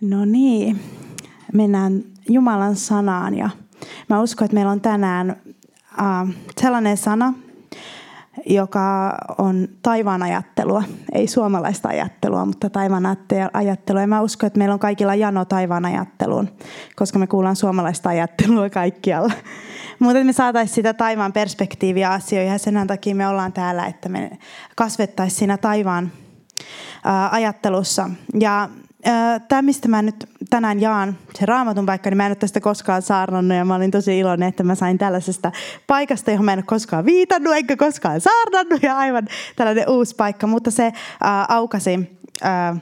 No niin, mennään Jumalan sanaan ja mä uskon, että meillä on tänään äh, sellainen sana, joka on taivaan ajattelua, ei suomalaista ajattelua, mutta taivaan ajattelua. Ja mä uskon, että meillä on kaikilla jano taivaan ajatteluun, koska me kuullaan suomalaista ajattelua kaikkialla. Mutta me saataisiin sitä taivaan perspektiiviä asioihin ja sen takia me ollaan täällä, että me kasvettaisiin siinä taivaan ajattelussa. Ja tämä, mistä mä nyt tänään jaan se raamatun paikka, niin mä en ole tästä koskaan saarnannut ja mä olin tosi iloinen, että mä sain tällaisesta paikasta, johon mä en ole koskaan viitannut enkä koskaan saarnannut ja aivan tällainen uusi paikka, mutta se ää, aukasi ää,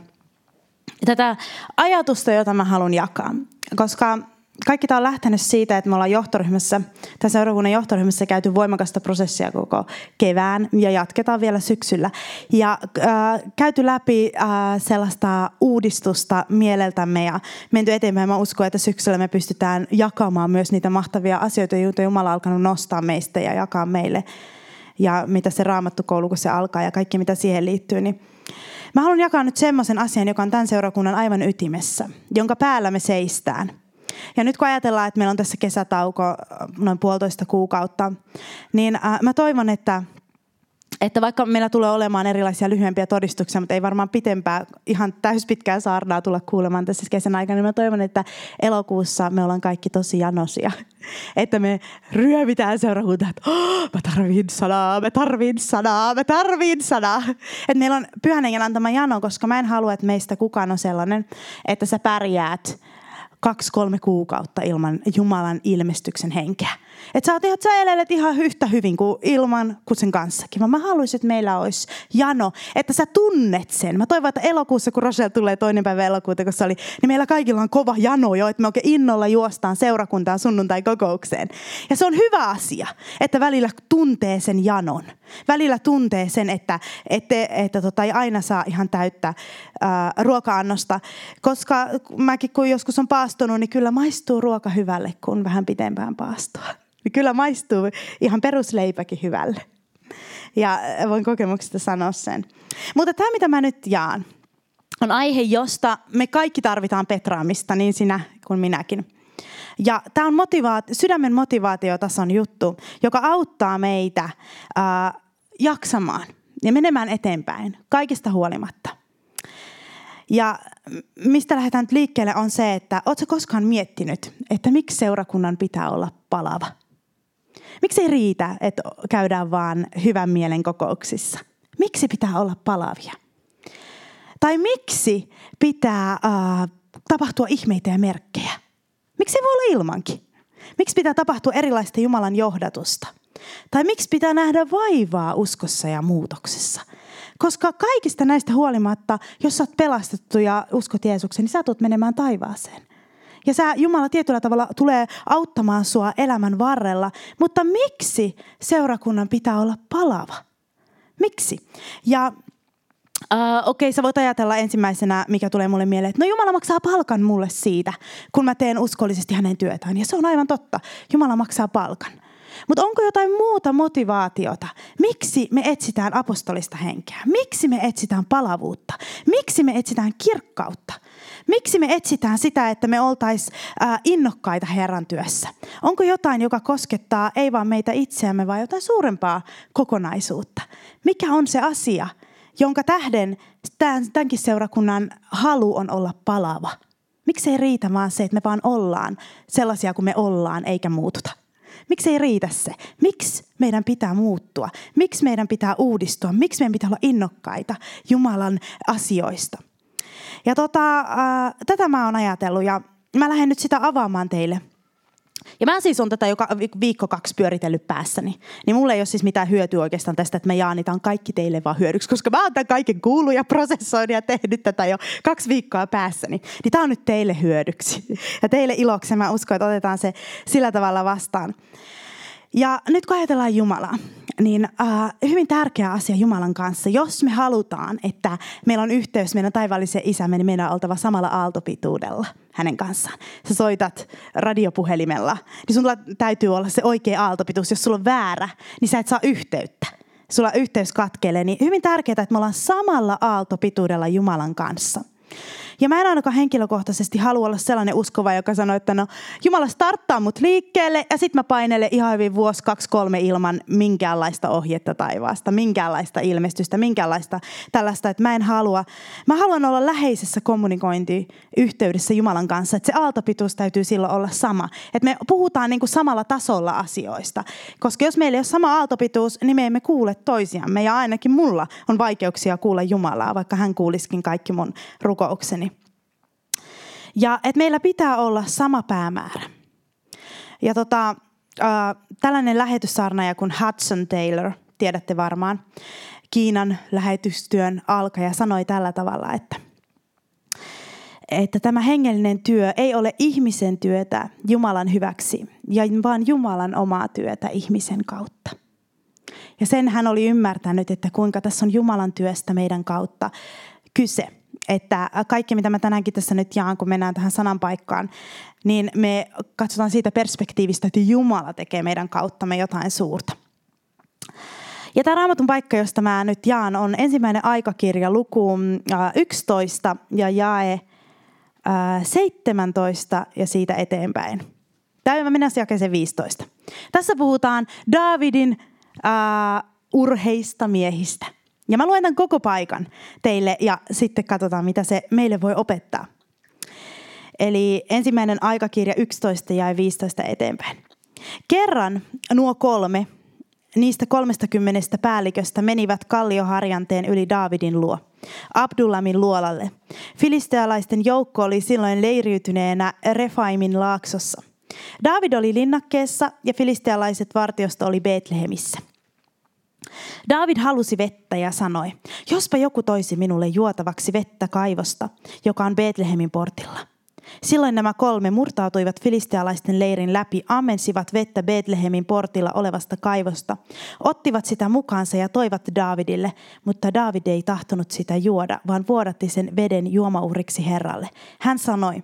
tätä ajatusta, jota mä haluan jakaa, koska kaikki tämä on lähtenyt siitä, että me ollaan johtoryhmässä, tässä seurakunnan johtoryhmässä käyty voimakasta prosessia koko kevään ja jatketaan vielä syksyllä. Ja äh, käyty läpi äh, sellaista uudistusta mieleltämme ja menty eteenpäin. Mä uskon, että syksyllä me pystytään jakamaan myös niitä mahtavia asioita, joita Jumala on alkanut nostaa meistä ja jakaa meille. Ja mitä se raamattukoulu, kun se alkaa ja kaikki mitä siihen liittyy, niin Mä haluan jakaa nyt semmoisen asian, joka on tämän seurakunnan aivan ytimessä, jonka päällä me seistään – ja nyt kun ajatellaan, että meillä on tässä kesätauko noin puolitoista kuukautta, niin äh, mä toivon, että että vaikka meillä tulee olemaan erilaisia lyhyempiä todistuksia, mutta ei varmaan pitempää, ihan täyspitkää saarnaa tulla kuulemaan tässä kesän aikana, niin mä toivon, että elokuussa me ollaan kaikki tosi janosia. Että me ryövitään seurakuntaan, että oh, mä tarviin sanaa, mä tarviin sanaa, mä tarviin sanaa. Että meillä on pyhän antama jano, koska mä en halua, että meistä kukaan on sellainen, että sä pärjäät kaksi-kolme kuukautta ilman Jumalan ilmestyksen henkeä. Että sä, oot, että sä elelet ihan yhtä hyvin kuin ilman kuin sen kanssakin. Mä haluaisin, että meillä olisi jano, että sä tunnet sen. Mä toivon, että elokuussa, kun Rochelle tulee toinen päivä elokuuta, kun se oli, niin meillä kaikilla on kova jano jo, että me oikein innolla juostaan seurakuntaan sunnuntai kokoukseen. Ja se on hyvä asia, että välillä tuntee sen janon. Välillä tuntee sen, että, että, että tota, ei aina saa ihan täyttä ää, ruoka-annosta. Koska mäkin kun joskus on paastunut, niin kyllä maistuu ruoka hyvälle, kun vähän pitempään paastua niin kyllä maistuu ihan perusleipäkin hyvälle. Ja voin kokemuksesta sanoa sen. Mutta tämä, mitä mä nyt jaan, on aihe, josta me kaikki tarvitaan petraamista, niin sinä kuin minäkin. Ja tämä on motivaat- sydämen motivaatiotason juttu, joka auttaa meitä ää, jaksamaan ja menemään eteenpäin kaikista huolimatta. Ja mistä lähdetään nyt liikkeelle on se, että oletko koskaan miettinyt, että miksi seurakunnan pitää olla palava? Miksi ei riitä, että käydään vaan hyvän mielen kokouksissa? Miksi pitää olla palavia? Tai miksi pitää äh, tapahtua ihmeitä ja merkkejä? Miksi voi olla ilmankin? Miksi pitää tapahtua erilaista Jumalan johdatusta? Tai miksi pitää nähdä vaivaa uskossa ja muutoksessa? Koska kaikista näistä huolimatta, jos sä oot pelastettu ja uskot Jeesuksen, niin sä tulet menemään taivaaseen. Ja sä, Jumala tietyllä tavalla tulee auttamaan sua elämän varrella. Mutta miksi seurakunnan pitää olla palava? Miksi? Ja Uh, Okei, okay, sä voit ajatella ensimmäisenä, mikä tulee mulle mieleen, että no Jumala maksaa palkan mulle siitä, kun mä teen uskollisesti hänen työtään. Ja se on aivan totta. Jumala maksaa palkan. Mutta onko jotain muuta motivaatiota? Miksi me etsitään apostolista henkeä? Miksi me etsitään palavuutta? Miksi me etsitään kirkkautta? Miksi me etsitään sitä, että me oltaisiin innokkaita Herran työssä? Onko jotain, joka koskettaa ei vain meitä itseämme, vaan jotain suurempaa kokonaisuutta? Mikä on se asia, jonka tähden tämänkin seurakunnan halu on olla palava? Miksi ei riitä vaan se, että me vaan ollaan sellaisia kuin me ollaan, eikä muututa? Miksi ei riitä se? Miksi meidän pitää muuttua? Miksi meidän pitää uudistua? Miksi meidän pitää olla innokkaita Jumalan asioista? Ja tota, äh, tätä mä oon ajatellut ja mä lähden nyt sitä avaamaan teille. Ja mä siis on tätä joka viikko kaksi pyöritellyt päässäni. Niin mulle ei ole siis mitään hyötyä oikeastaan tästä, että me jaanitaan kaikki teille vaan hyödyksi, koska mä oon tämän kaiken kuullut ja prosessoinut ja tehnyt tätä jo kaksi viikkoa päässäni. Niin tää on nyt teille hyödyksi. Ja teille iloksi mä uskon, että otetaan se sillä tavalla vastaan. Ja nyt kun ajatellaan Jumalaa, niin äh, hyvin tärkeä asia Jumalan kanssa, jos me halutaan, että meillä on yhteys meidän taivaalliseen isämme, niin meidän on oltava samalla aaltopituudella hänen kanssaan. Sä soitat radiopuhelimella, niin sun täytyy olla se oikea aaltopituus. Jos sulla on väärä, niin sä et saa yhteyttä. Sulla yhteys katkelee, niin hyvin tärkeää, että me ollaan samalla aaltopituudella Jumalan kanssa. Ja mä en ainakaan henkilökohtaisesti halua olla sellainen uskova, joka sanoo, että no Jumala starttaa mut liikkeelle ja sitten mä painelen ihan hyvin vuosi, kaksi, kolme ilman minkäänlaista ohjetta taivaasta, minkäänlaista ilmestystä, minkäänlaista tällaista, että mä en halua. Mä haluan olla läheisessä kommunikointiyhteydessä Jumalan kanssa, että se aaltopituus täytyy silloin olla sama. Että me puhutaan niin kuin samalla tasolla asioista. Koska jos meillä ei ole sama aaltopituus, niin me emme kuule toisiamme. Ja ainakin mulla on vaikeuksia kuulla Jumalaa, vaikka hän kuuliskin kaikki mun rukoukseni. Ja että meillä pitää olla sama päämäärä. Ja tota, äh, tällainen lähetyssarnaja kuin Hudson Taylor, tiedätte varmaan, Kiinan lähetystyön alkaja sanoi tällä tavalla, että että tämä hengellinen työ ei ole ihmisen työtä Jumalan hyväksi, vaan Jumalan omaa työtä ihmisen kautta. Ja sen hän oli ymmärtänyt, että kuinka tässä on Jumalan työstä meidän kautta kyse. Että kaikki, mitä mä tänäänkin tässä nyt jaan, kun mennään tähän sanan paikkaan, niin me katsotaan siitä perspektiivistä, että Jumala tekee meidän kauttamme jotain suurta. Ja tämä raamatun paikka, josta mä nyt jaan, on ensimmäinen aikakirja luku 11 ja jae 17 ja siitä eteenpäin. Tämä mennään jakeeseen 15. Tässä puhutaan Davidin uh, urheista miehistä. Ja mä luen tämän koko paikan teille ja sitten katsotaan, mitä se meille voi opettaa. Eli ensimmäinen aikakirja 11 ja 15 eteenpäin. Kerran nuo kolme niistä kolmestakymmenestä päälliköstä menivät kallioharjanteen yli Daavidin luo, Abdullamin luolalle. Filistealaisten joukko oli silloin leiriytyneenä Refaimin laaksossa. David oli linnakkeessa ja filistealaiset vartiosto oli Betlehemissä. David halusi vettä ja sanoi, jospa joku toisi minulle juotavaksi vettä kaivosta, joka on Betlehemin portilla – Silloin nämä kolme murtautuivat filistealaisten leirin läpi, ammensivat vettä Betlehemin portilla olevasta kaivosta, ottivat sitä mukaansa ja toivat Davidille, mutta David ei tahtonut sitä juoda, vaan vuodatti sen veden juomauhriksi Herralle. Hän sanoi,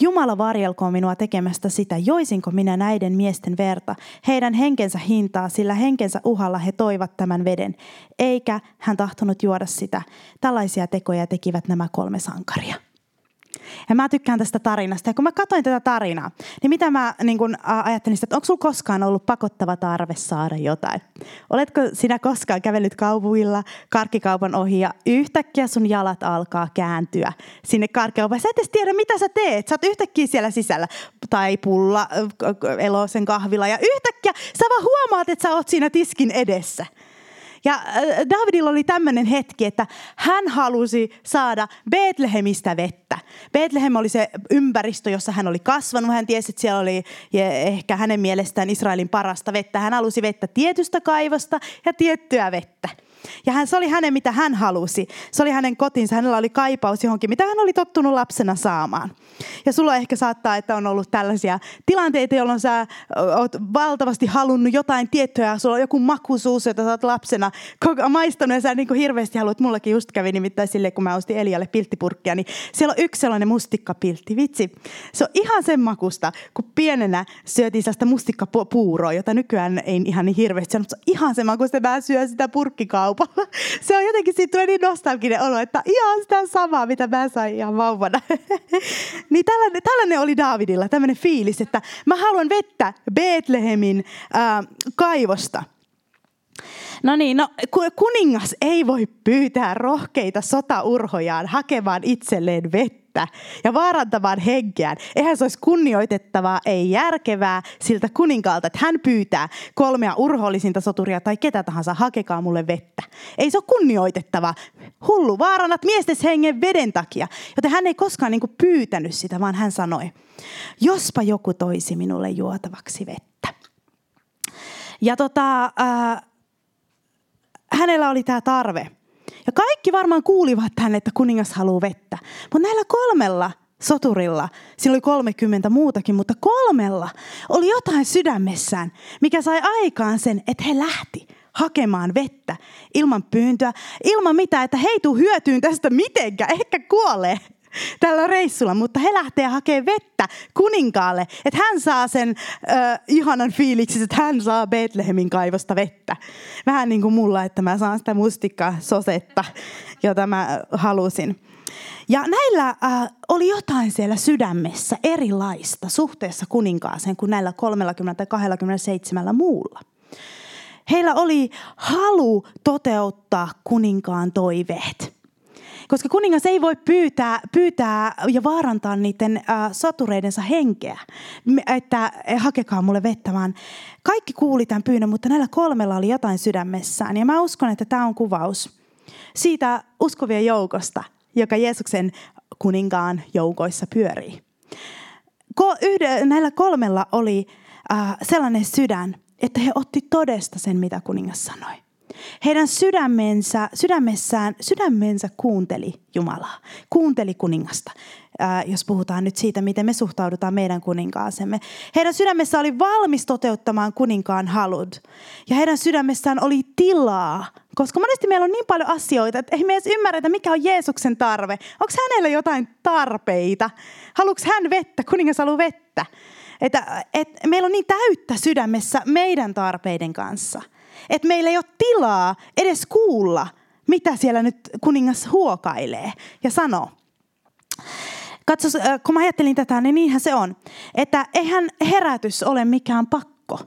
Jumala varjelkoon minua tekemästä sitä, joisinko minä näiden miesten verta, heidän henkensä hintaa, sillä henkensä uhalla he toivat tämän veden, eikä hän tahtonut juoda sitä. Tällaisia tekoja tekivät nämä kolme sankaria. Ja mä tykkään tästä tarinasta. Ja kun mä katsoin tätä tarinaa, niin mitä mä niin kun, ajattelin sitä, että onko sulla koskaan ollut pakottava tarve saada jotain? Oletko sinä koskaan kävellyt kaupuilla karkkikaupan ohi ja yhtäkkiä sun jalat alkaa kääntyä sinne karkkikaupaan. Sä et edes tiedä, mitä sä teet. Sä oot yhtäkkiä siellä sisällä tai pulla, elosen kahvila ja yhtäkkiä sä vaan huomaat, että sä oot siinä tiskin edessä. Ja äh, Davidilla oli tämmöinen hetki, että hän halusi saada Betlehemistä vettä. Betlehem oli se ympäristö, jossa hän oli kasvanut. Hän tiesi, että siellä oli ehkä hänen mielestään Israelin parasta vettä. Hän halusi vettä tietystä kaivosta ja tiettyä vettä. Ja hän, se oli hänen, mitä hän halusi. Se oli hänen kotinsa. Hänellä oli kaipaus johonkin, mitä hän oli tottunut lapsena saamaan. Ja sulla ehkä saattaa, että on ollut tällaisia tilanteita, jolloin sä oot valtavasti halunnut jotain tiettyä sulla on joku makuisuus, jota sä oot lapsena maistanut ja sä niin kuin hirveästi haluat. Mullakin just kävi nimittäin sille, kun mä ostin Elialle pilttipurkkia, niin siellä on yksi sellainen mustikkapiltti. Vitsi, se on ihan sen makusta, kun pienenä syötiin sellaista mustikkapuuroa, jota nykyään ei ihan niin hirveästi mutta se on ihan sen makusta, mä syön sitä purkkikaupalla. Se on jotenkin, siitä tulee niin nostalginen olo, että ihan sitä samaa, mitä mä sain ihan vauvana. Niin tällainen, tällainen oli Davidilla, tämmöinen fiilis, että mä haluan vettä Betlehemin äh, kaivosta. No niin, no kuningas ei voi pyytää rohkeita sotaurhojaan hakemaan itselleen vettä ja vaarantamaan henkeään. Eihän se olisi kunnioitettavaa, ei järkevää siltä kuninkaalta, että hän pyytää kolmea urhollisinta soturia tai ketä tahansa, hakekaa mulle vettä. Ei se ole kunnioitettavaa. Hullu, vaarannat miestes hengen veden takia. Joten hän ei koskaan niin pyytänyt sitä, vaan hän sanoi, jospa joku toisi minulle juotavaksi vettä. Ja tota, äh, hänellä oli tämä tarve. Ja kaikki varmaan kuulivat tänne, että kuningas haluaa vettä. Mutta näillä kolmella soturilla, siinä oli 30 muutakin, mutta kolmella oli jotain sydämessään, mikä sai aikaan sen, että he lähti hakemaan vettä ilman pyyntöä, ilman mitään, että he ei tule hyötyyn tästä mitenkään, ehkä kuolee tällä reissulla, mutta he lähtee hakemaan vettä kuninkaalle, että hän saa sen äh, ihanan fiiliksen, että hän saa Betlehemin kaivosta vettä. Vähän niin kuin mulla, että mä saan sitä mustikkaa sosetta, jota mä halusin. Ja näillä äh, oli jotain siellä sydämessä erilaista suhteessa kuninkaaseen kuin näillä 30-27 muulla. Heillä oli halu toteuttaa kuninkaan toiveet. Koska kuningas ei voi pyytää, pyytää ja vaarantaa niiden äh, sotureidensa henkeä, että hakekaa mulle vettä, vaan kaikki kuuli tämän pyynnön, mutta näillä kolmella oli jotain sydämessään. Ja mä uskon, että tämä on kuvaus siitä uskovien joukosta, joka Jeesuksen kuninkaan joukoissa pyörii. Ko, yhde, näillä kolmella oli äh, sellainen sydän, että he otti todesta sen, mitä kuningas sanoi. Heidän sydämensä, sydämessään, sydämensä kuunteli Jumalaa, kuunteli kuningasta, ää, jos puhutaan nyt siitä, miten me suhtaudutaan meidän kuninkaasemme. Heidän sydämessä oli valmis toteuttamaan kuninkaan halut. Ja heidän sydämessään oli tilaa, koska monesti meillä on niin paljon asioita, että ei me edes ymmärretä, mikä on Jeesuksen tarve. Onko hänellä jotain tarpeita? Haluuks hän vettä? Kuningas haluaa vettä. Että, et meillä on niin täyttä sydämessä meidän tarpeiden kanssa – että meillä ei ole tilaa edes kuulla, mitä siellä nyt kuningas huokailee ja sanoo. Katso, äh, kun mä ajattelin tätä, niin niinhän se on. Että eihän herätys ole mikään pakko.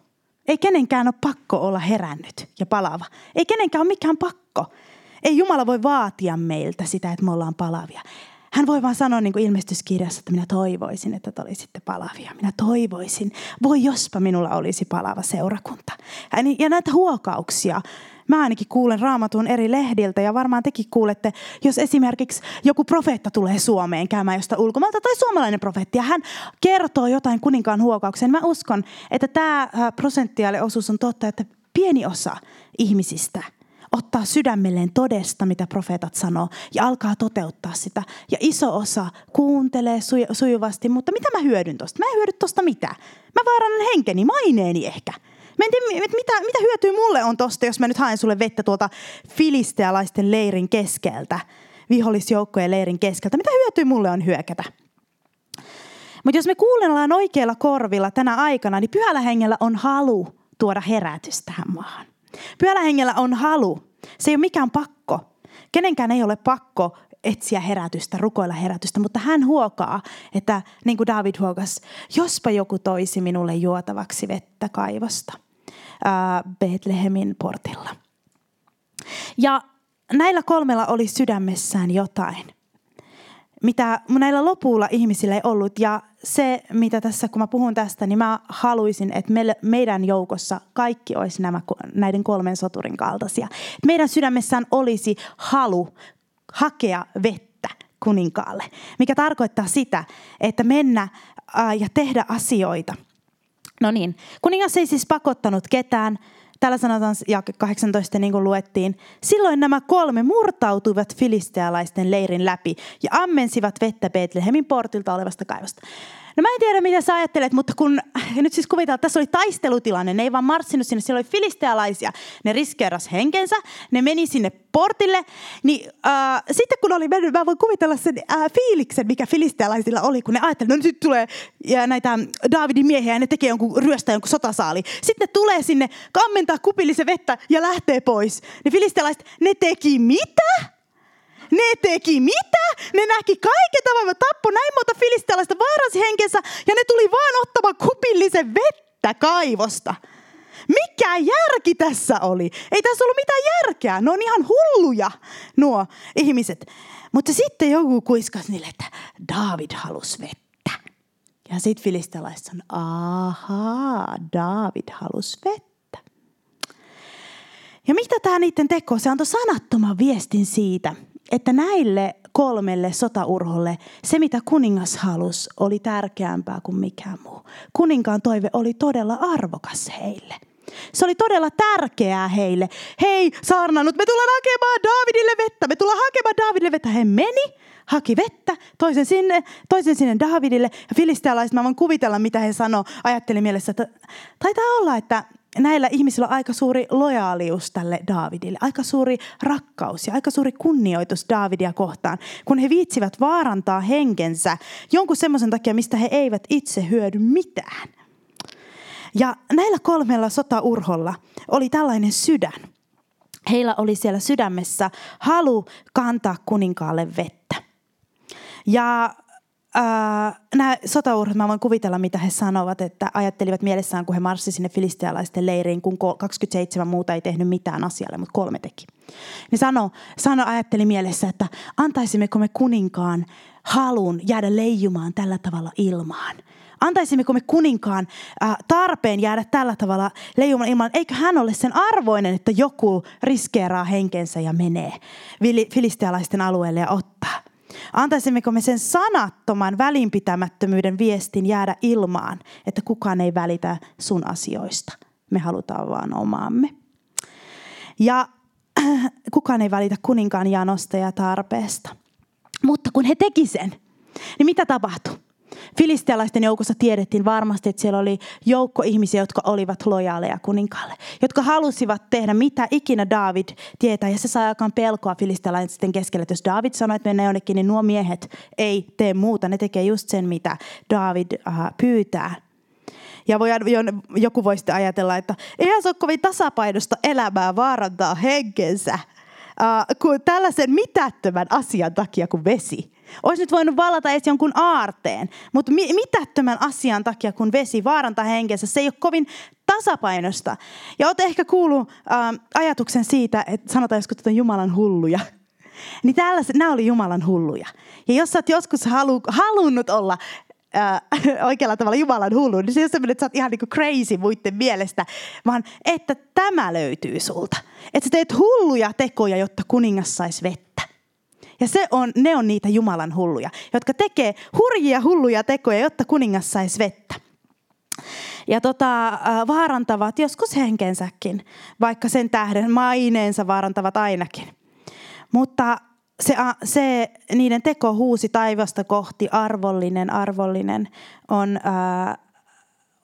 Ei kenenkään ole pakko olla herännyt ja palava. Ei kenenkään ole mikään pakko. Ei Jumala voi vaatia meiltä sitä, että me ollaan palavia. Hän voi vaan sanoa niin kuin ilmestyskirjassa, että minä toivoisin, että te olisitte palavia. Minä toivoisin, voi jospa minulla olisi palava seurakunta. Ja näitä huokauksia, mä ainakin kuulen raamatun eri lehdiltä ja varmaan tekin kuulette, jos esimerkiksi joku profeetta tulee Suomeen käymään jostain ulkomailta tai suomalainen profeetti ja hän kertoo jotain kuninkaan huokauksen. Mä uskon, että tämä äh, prosenttiaaliosuus on totta, että pieni osa ihmisistä – ottaa sydämelleen todesta, mitä profeetat sanoo, ja alkaa toteuttaa sitä. Ja iso osa kuuntelee suj- sujuvasti, mutta mitä mä hyödyn tosta? Mä en hyödy tosta mitään. Mä vaarannan henkeni, maineeni ehkä. Mä en tiedä, mitä, mitä hyötyä mulle on tosta, jos mä nyt haen sulle vettä tuolta filistealaisten leirin keskeltä, vihollisjoukkojen leirin keskeltä. Mitä hyötyä mulle on hyökätä? Mutta jos me kuunnellaan oikeilla korvilla tänä aikana, niin pyhällä hengellä on halu tuoda herätys tähän maahan. Pyhällä hengellä on halu. Se ei ole mikään pakko. Kenenkään ei ole pakko etsiä herätystä, rukoilla herätystä, mutta hän huokaa, että niin kuin David huokas, jospa joku toisi minulle juotavaksi vettä kaivosta Betlehemin portilla. Ja näillä kolmella oli sydämessään jotain mitä näillä lopulla ihmisillä ei ollut. Ja se, mitä tässä, kun mä puhun tästä, niin mä haluaisin, että me, meidän joukossa kaikki olisi nämä, näiden kolmen soturin kaltaisia. Meidän sydämessään olisi halu hakea vettä kuninkaalle, mikä tarkoittaa sitä, että mennä ää, ja tehdä asioita. No niin, kuningas ei siis pakottanut ketään, Täällä sanotaan, ja 18 niin kuin luettiin, silloin nämä kolme murtautuivat filistealaisten leirin läpi ja ammensivat vettä Betlehemin portilta olevasta kaivosta. No mä en tiedä, mitä sä ajattelet, mutta kun ja nyt siis kuvitellaan, että tässä oli taistelutilanne, ne ei vaan marssinut sinne, siellä oli filistealaisia, ne riskeeras henkensä, ne meni sinne portille, niin äh, sitten kun oli mennyt, mä voin kuvitella sen äh, fiiliksen, mikä filistealaisilla oli, kun ne ajattelivat, no nyt tulee ja näitä Davidin miehiä ja ne tekee jonkun ryöstä jonkun sotasaali. Sitten ne tulee sinne, kammentaa kupillisen vettä ja lähtee pois. Ne filistealaiset, ne teki mitä? Ne teki mitä? Ne näki kaiken tämän, tappo näin monta filistealaista, vaarasi henkensä ja ne tuli vaan ottamaan kupillisen vettä kaivosta. Mikä järki tässä oli? Ei tässä ollut mitään järkeä. Ne on ihan hulluja, nuo ihmiset. Mutta sitten joku kuiskasi niille, että David halusi vettä. Ja sitten filistalaiset sanoi, ahaa, David halusi vettä. Ja mitä tämä niiden teko? Se antoi sanattoman viestin siitä, että näille kolmelle sotaurholle se, mitä kuningas halusi, oli tärkeämpää kuin mikään muu. Kuninkaan toive oli todella arvokas heille. Se oli todella tärkeää heille. Hei, saarnannut, me tullaan hakemaan Davidille vettä. Me tullaan hakemaan Davidille vettä. He meni, haki vettä, toisen sinne, toisen sinne Davidille. Ja filistealaiset, mä voin kuvitella, mitä he sanoo. Ajattelin mielessä, että taitaa olla, että näillä ihmisillä on aika suuri lojaalius tälle Daavidille, aika suuri rakkaus ja aika suuri kunnioitus Daavidia kohtaan, kun he viitsivät vaarantaa henkensä jonkun semmoisen takia, mistä he eivät itse hyödy mitään. Ja näillä kolmella sotaurholla oli tällainen sydän. Heillä oli siellä sydämessä halu kantaa kuninkaalle vettä. Ja äh, nämä sotauhrit, mä voin kuvitella, mitä he sanovat, että ajattelivat mielessään, kun he marssivat sinne filistealaisten leiriin, kun 27 muuta ei tehnyt mitään asialle, mutta kolme teki. Niin sano, sano ajatteli mielessä, että antaisimmeko me kuninkaan halun jäädä leijumaan tällä tavalla ilmaan. Antaisimmeko me kuninkaan äh, tarpeen jäädä tällä tavalla leijumaan ilman, eikö hän ole sen arvoinen, että joku riskeeraa henkensä ja menee filistealaisten alueelle ja ottaa. Antaisimmeko me sen sanattoman välinpitämättömyyden viestin jäädä ilmaan, että kukaan ei välitä sun asioista. Me halutaan vaan omaamme. Ja kukaan ei välitä kuninkaan janosta ja tarpeesta. Mutta kun he teki sen, niin mitä tapahtui? Filistealaisten joukossa tiedettiin varmasti, että siellä oli joukko ihmisiä, jotka olivat lojaaleja kuninkaalle. Jotka halusivat tehdä mitä ikinä David tietää. Ja se sai aikaan pelkoa filistealaisten keskellä. Että jos David sanoi, että mennään jonnekin, niin nuo miehet ei tee muuta. Ne tekee just sen, mitä David uh, pyytää. Ja voi, joku voisi ajatella, että eihän se ole kovin tasapainosta elämää vaarantaa henkensä uh, kuin tällaisen mitättömän asian takia kuin vesi. Olisi nyt voinut vallata edes jonkun aarteen, mutta mi- mitättömän asian takia, kun vesi vaarantaa henkensä, se ei ole kovin tasapainosta. Ja olette ehkä kuullut uh, ajatuksen siitä, että sanotaan joskus, että on Jumalan hulluja. Niin tällaiset, nämä oli Jumalan hulluja. Ja jos sä oot joskus halu, halunnut olla äh, oikealla tavalla Jumalan hullu, niin se ei ole sellainen, että sä oot ihan niin kuin crazy muiden mielestä, vaan että tämä löytyy sulta. Että sä teet hulluja tekoja, jotta kuningas saisi vettä. Ja se on, ne on niitä Jumalan hulluja, jotka tekee hurjia hulluja tekoja, jotta kuningas saisi vettä. Ja tota, äh, vaarantavat joskus henkensäkin, vaikka sen tähden maineensa vaarantavat ainakin. Mutta se, se niiden teko huusi taivasta kohti, arvollinen, arvollinen on, äh,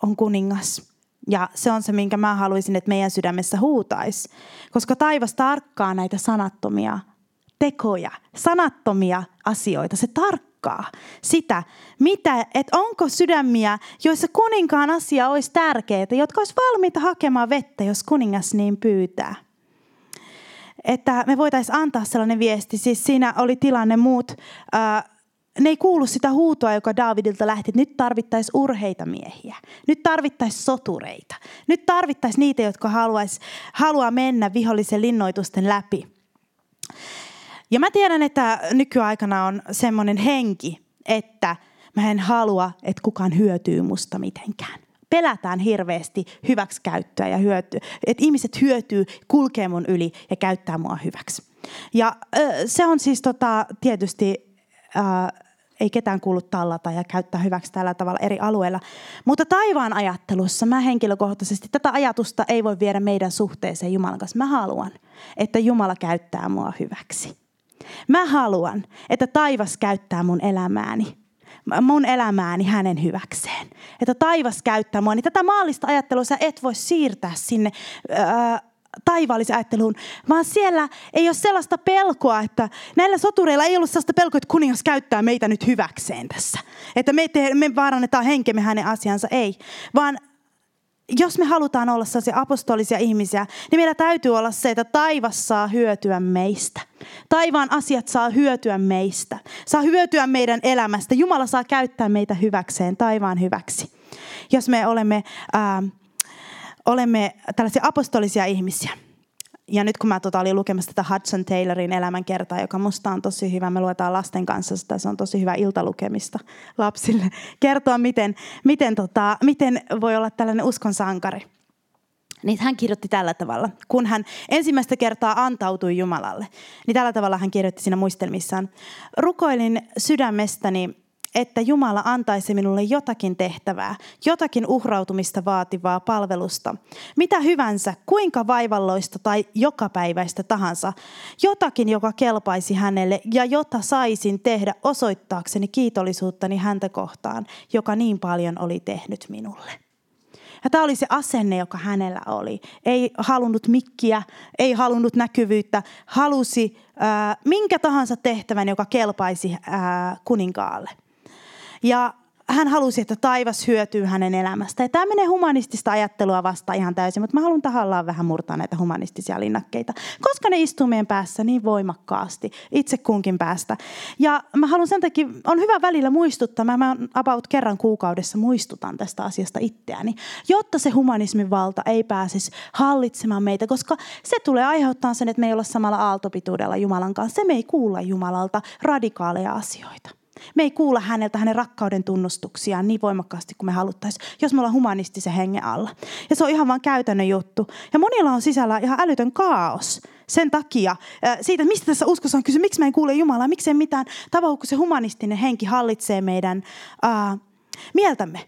on kuningas. Ja se on se, minkä mä haluaisin, että meidän sydämessä huutaisi. Koska taivas tarkkaa näitä sanattomia tekoja, sanattomia asioita. Se tarkkaa sitä, mitä, että onko sydämiä, joissa kuninkaan asia olisi tärkeää, jotka olisi valmiita hakemaan vettä, jos kuningas niin pyytää että me voitaisiin antaa sellainen viesti. Siis siinä oli tilanne muut, ää, ne ei kuulu sitä huutoa, joka Davidilta lähti, että nyt tarvittaisiin urheita miehiä. Nyt tarvittaisiin sotureita. Nyt tarvittaisiin niitä, jotka haluais, haluaa mennä vihollisen linnoitusten läpi. Ja mä tiedän, että nykyaikana on semmoinen henki, että mä en halua, että kukaan hyötyy musta mitenkään pelätään hirveästi hyväksikäyttöä ja hyötyä. Että ihmiset hyötyy, kulkee mun yli ja käyttää mua hyväksi. Ja se on siis tota, tietysti, ää, ei ketään kuulu tallata ja käyttää hyväksi tällä tavalla eri alueilla. Mutta taivaan ajattelussa mä henkilökohtaisesti tätä ajatusta ei voi viedä meidän suhteeseen Jumalan kanssa. Mä haluan, että Jumala käyttää mua hyväksi. Mä haluan, että taivas käyttää mun elämääni mun elämääni hänen hyväkseen. Että taivas käyttää mua. Niin tätä maallista ajattelua sä et voi siirtää sinne ää, taivaalliseen ajatteluun, vaan siellä ei ole sellaista pelkoa, että näillä sotureilla ei ollut sellaista pelkoa, että kuningas käyttää meitä nyt hyväkseen tässä. Että me, te, me vaarannetaan henkemme hänen asiansa, ei. Vaan jos me halutaan olla sellaisia apostolisia ihmisiä, niin meillä täytyy olla se, että taivas saa hyötyä meistä. Taivaan asiat saa hyötyä meistä. Saa hyötyä meidän elämästä. Jumala saa käyttää meitä hyväkseen, taivaan hyväksi. Jos me olemme, ää, olemme tällaisia apostolisia ihmisiä ja nyt kun mä tota olin lukemassa tätä Hudson Taylorin elämänkertaa, joka musta on tosi hyvä, me luetaan lasten kanssa sitä, se on tosi hyvä iltalukemista lapsille, kertoa miten, miten, tota, miten voi olla tällainen uskon sankari. Niin hän kirjoitti tällä tavalla, kun hän ensimmäistä kertaa antautui Jumalalle, niin tällä tavalla hän kirjoitti siinä muistelmissaan. Rukoilin sydämestäni että Jumala antaisi minulle jotakin tehtävää, jotakin uhrautumista vaativaa palvelusta, mitä hyvänsä, kuinka vaivalloista tai jokapäiväistä tahansa, jotakin, joka kelpaisi hänelle ja jota saisin tehdä osoittaakseni kiitollisuuttani häntä kohtaan, joka niin paljon oli tehnyt minulle. Ja tämä oli se asenne, joka hänellä oli. Ei halunnut mikkiä, ei halunnut näkyvyyttä, halusi äh, minkä tahansa tehtävän, joka kelpaisi äh, kuninkaalle. Ja hän halusi, että taivas hyötyy hänen elämästä. Ja tämä menee humanistista ajattelua vastaan ihan täysin, mutta mä haluan tahallaan vähän murtaa näitä humanistisia linnakkeita, koska ne istuu meidän päässä niin voimakkaasti, itse kunkin päästä. Ja mä haluan sen takia, on hyvä välillä muistuttaa, mä, mä about kerran kuukaudessa muistutan tästä asiasta itseäni, jotta se humanismin valta ei pääsisi hallitsemaan meitä, koska se tulee aiheuttaa sen, että me ei olla samalla aaltopituudella Jumalan kanssa. Se me ei kuulla Jumalalta radikaaleja asioita. Me ei kuulla häneltä hänen rakkauden tunnustuksiaan niin voimakkaasti kuin me haluttaisiin, jos me ollaan humanistisen hengen alla. Ja se on ihan vain käytännön juttu. Ja monilla on sisällä ihan älytön kaos sen takia, siitä, mistä tässä uskossa on kyse, miksi mä en kuule Jumalaa, miksei mitään tavalla, kun se humanistinen henki hallitsee meidän uh, mieltämme.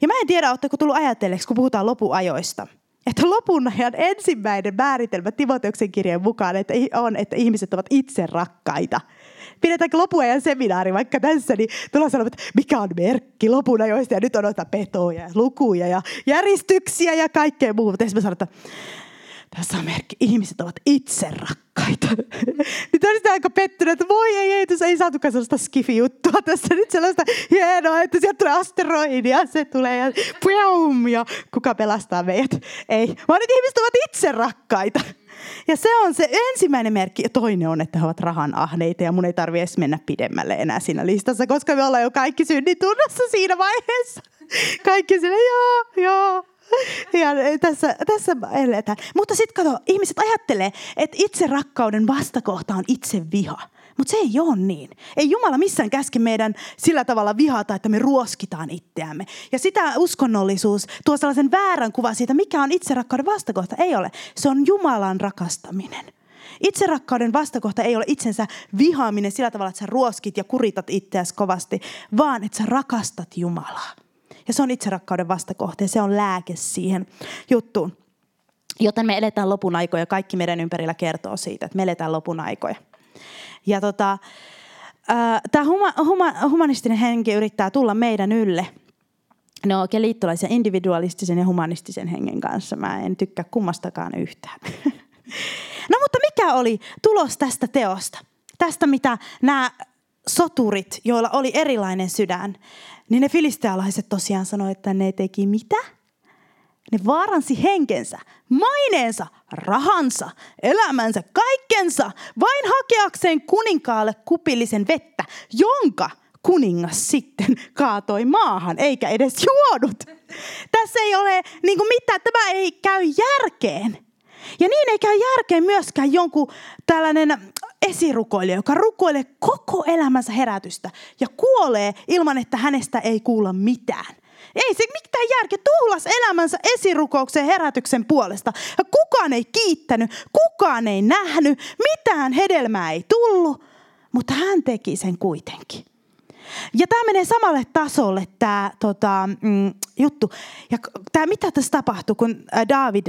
Ja mä en tiedä, oletteko tullut ajatelleeksi, kun puhutaan lopuajoista, että lopun ajan ensimmäinen määritelmä Timoteuksen kirjeen mukaan että on, että ihmiset ovat itse rakkaita – pidetäänkö lopuajan seminaari vaikka tässä, niin tullaan sanomaan, että mikä on merkki lopun ajoista ja nyt on noita petoja ja lukuja ja järjestyksiä ja kaikkea muuta. Ja sanotaan, että tässä on merkki, ihmiset ovat itse rakkaita. niin todistaa aika pettynyt, että voi ei, ei, tässä ei saatukaan sellaista skifi-juttua tässä nyt sellaista hienoa, että sieltä tulee asteroidi ja se tulee ja pum, ja kuka pelastaa meidät. Ei, vaan nyt ihmiset ovat itse rakkaita. Ja se on se ensimmäinen merkki. Ja toinen on, että he ovat rahan ahneita ja mun ei tarvi edes mennä pidemmälle enää siinä listassa, koska me ollaan jo kaikki synnitunnossa siinä vaiheessa. Kaikki sinne, joo, joo. Ja tässä, tässä eletään. Mutta sitten kato, ihmiset ajattelee, että itse rakkauden vastakohta on itse viha. Mutta se ei ole niin. Ei Jumala missään käske meidän sillä tavalla vihata, että me ruoskitaan itseämme. Ja sitä uskonnollisuus tuo sellaisen väärän kuvan siitä, mikä on itserakkauden vastakohta. Ei ole. Se on Jumalan rakastaminen. Itserakkauden vastakohta ei ole itsensä vihaaminen sillä tavalla, että sä ruoskit ja kuritat itseäsi kovasti, vaan että sä rakastat Jumalaa. Ja se on itserakkauden vastakohta ja se on lääke siihen juttuun. Joten me eletään lopun aikoja. Kaikki meidän ympärillä kertoo siitä, että me eletään lopun aikoja. Ja tota, tämä huma, huma, humanistinen henki yrittää tulla meidän ylle. Ne on oikein liittolaisia individualistisen ja humanistisen hengen kanssa. Mä en tykkää kummastakaan yhtään. no mutta mikä oli tulos tästä teosta? Tästä mitä nämä soturit, joilla oli erilainen sydän, niin ne filistealaiset tosiaan sanoivat, että ne teki mitä? Ne vaaransi henkensä, maineensa, rahansa, elämänsä, kaikkensa, vain hakeakseen kuninkaalle kupillisen vettä, jonka kuningas sitten kaatoi maahan, eikä edes juonut. Tässä ei ole niin kuin mitään, tämä ei käy järkeen. Ja niin ei käy järkeen myöskään jonkun tällainen esirukoilija, joka rukoilee koko elämänsä herätystä ja kuolee ilman, että hänestä ei kuulla mitään. Ei se mitään järkeä. Tuhlas elämänsä esirukouksen herätyksen puolesta. Ja kukaan ei kiittänyt, kukaan ei nähnyt, mitään hedelmää ei tullut, mutta hän teki sen kuitenkin. Ja tämä menee samalle tasolle tämä tota, mm, juttu. Ja tämä, mitä tässä tapahtui, kun David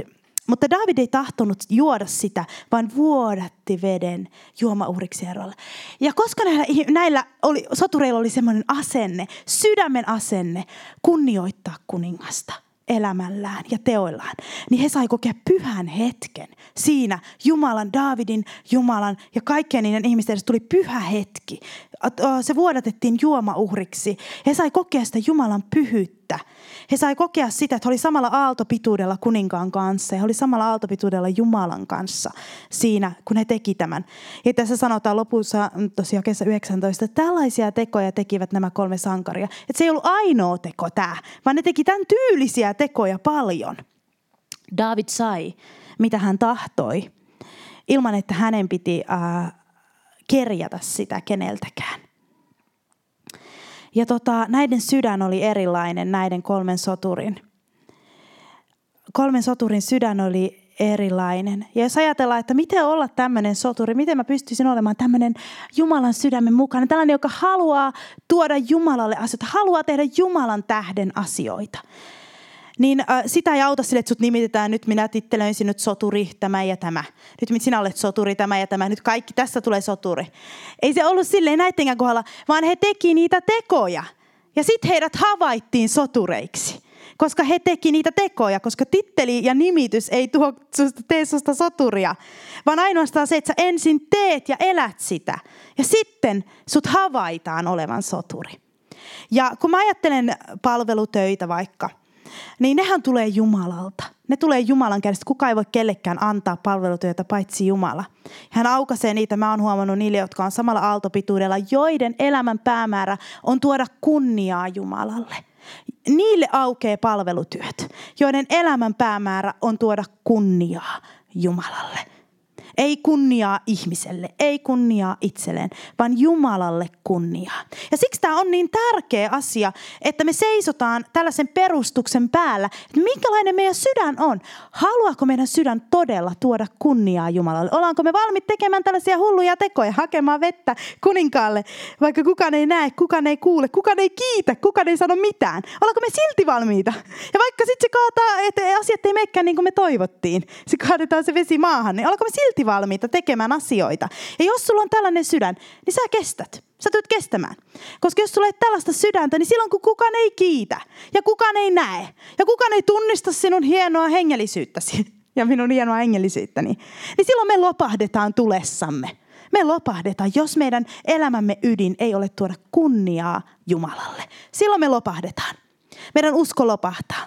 mutta David ei tahtonut juoda sitä, vaan vuodatti veden juomauhriksi erolle. Ja koska näillä, näillä oli, sotureilla oli semmoinen asenne, sydämen asenne, kunnioittaa kuningasta elämällään ja teoillaan, niin he sai kokea pyhän hetken. Siinä Jumalan, Davidin, Jumalan ja kaikkien niiden ihmisten edessä tuli pyhä hetki. Se vuodatettiin juomauhriksi. He sai kokea sitä Jumalan pyhyyttä he sai kokea sitä, että he oli samalla aaltopituudella kuninkaan kanssa ja he oli samalla aaltopituudella Jumalan kanssa siinä, kun he teki tämän. Ja tässä sanotaan lopussa mm, tosiaan kesä 19, että tällaisia tekoja tekivät nämä kolme sankaria. Että se ei ollut ainoa teko tämä, vaan ne teki tämän tyylisiä tekoja paljon. David sai, mitä hän tahtoi, ilman että hänen piti äh, kerjätä sitä keneltäkään. Ja tota, näiden sydän oli erilainen, näiden kolmen soturin. Kolmen soturin sydän oli erilainen. Ja jos ajatellaan, että miten olla tämmöinen soturi, miten mä pystyisin olemaan tämmöinen Jumalan sydämen mukana, tällainen, joka haluaa tuoda Jumalalle asioita, haluaa tehdä Jumalan tähden asioita niin äh, sitä ei auta sille, että sut nimitetään, nyt minä tittelöin sinut soturi, tämä ja tämä. Nyt sinä olet soturi, tämä ja tämä. Nyt kaikki, tässä tulee soturi. Ei se ollut silleen näiden kohdalla, vaan he teki niitä tekoja. Ja sitten heidät havaittiin sotureiksi koska he teki niitä tekoja, koska titteli ja nimitys ei tuo susta, tee susta soturia, vaan ainoastaan se, että sä ensin teet ja elät sitä. Ja sitten sut havaitaan olevan soturi. Ja kun mä ajattelen palvelutöitä vaikka, niin nehän tulee Jumalalta. Ne tulee Jumalan kädestä. Kuka ei voi kellekään antaa palvelutyötä paitsi Jumala. Hän aukaisee niitä, mä oon huomannut niille, jotka on samalla aaltopituudella, joiden elämän päämäärä on tuoda kunniaa Jumalalle. Niille aukeaa palvelutyöt, joiden elämän päämäärä on tuoda kunniaa Jumalalle. Ei kunniaa ihmiselle, ei kunniaa itselleen, vaan Jumalalle kunniaa. Ja siksi tämä on niin tärkeä asia, että me seisotaan tällaisen perustuksen päällä, että minkälainen meidän sydän on. Haluaako meidän sydän todella tuoda kunniaa Jumalalle? Ollaanko me valmiit tekemään tällaisia hulluja tekoja, hakemaan vettä kuninkaalle, vaikka kukaan ei näe, kukaan ei kuule, kukaan ei kiitä, kukaan ei sano mitään. Ollaanko me silti valmiita? Ja vaikka sitten se kaataa, että asiat ei menekään niin kuin me toivottiin, se kaadetaan se vesi maahan, niin ollaanko me silti valmiita tekemään asioita. Ja jos sulla on tällainen sydän, niin sä kestät. Sä tulet kestämään. Koska jos sulla ei tällaista sydäntä, niin silloin kun kukaan ei kiitä ja kukaan ei näe ja kukaan ei tunnista sinun hienoa hengellisyyttäsi ja minun hienoa hengellisyyttäni, niin silloin me lopahdetaan tulessamme. Me lopahdetaan, jos meidän elämämme ydin ei ole tuoda kunniaa Jumalalle. Silloin me lopahdetaan. Meidän usko lopahtaa.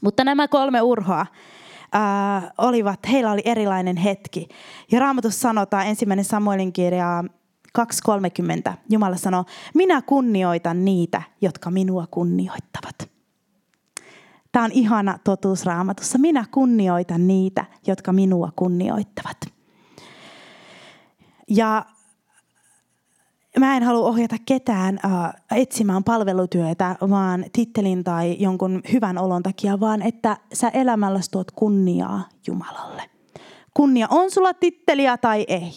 Mutta nämä kolme urhoa, äh, olivat, heillä oli erilainen hetki. Ja Raamatus sanotaan ensimmäinen Samuelin kirja 2.30. Jumala sanoo, minä kunnioitan niitä, jotka minua kunnioittavat. Tämä on ihana totuus raamatussa. Minä kunnioitan niitä, jotka minua kunnioittavat. Ja mä en halua ohjata ketään äh, etsimään palvelutyötä, vaan tittelin tai jonkun hyvän olon takia, vaan että sä elämälläsi tuot kunniaa Jumalalle. Kunnia on sulla titteliä tai ei.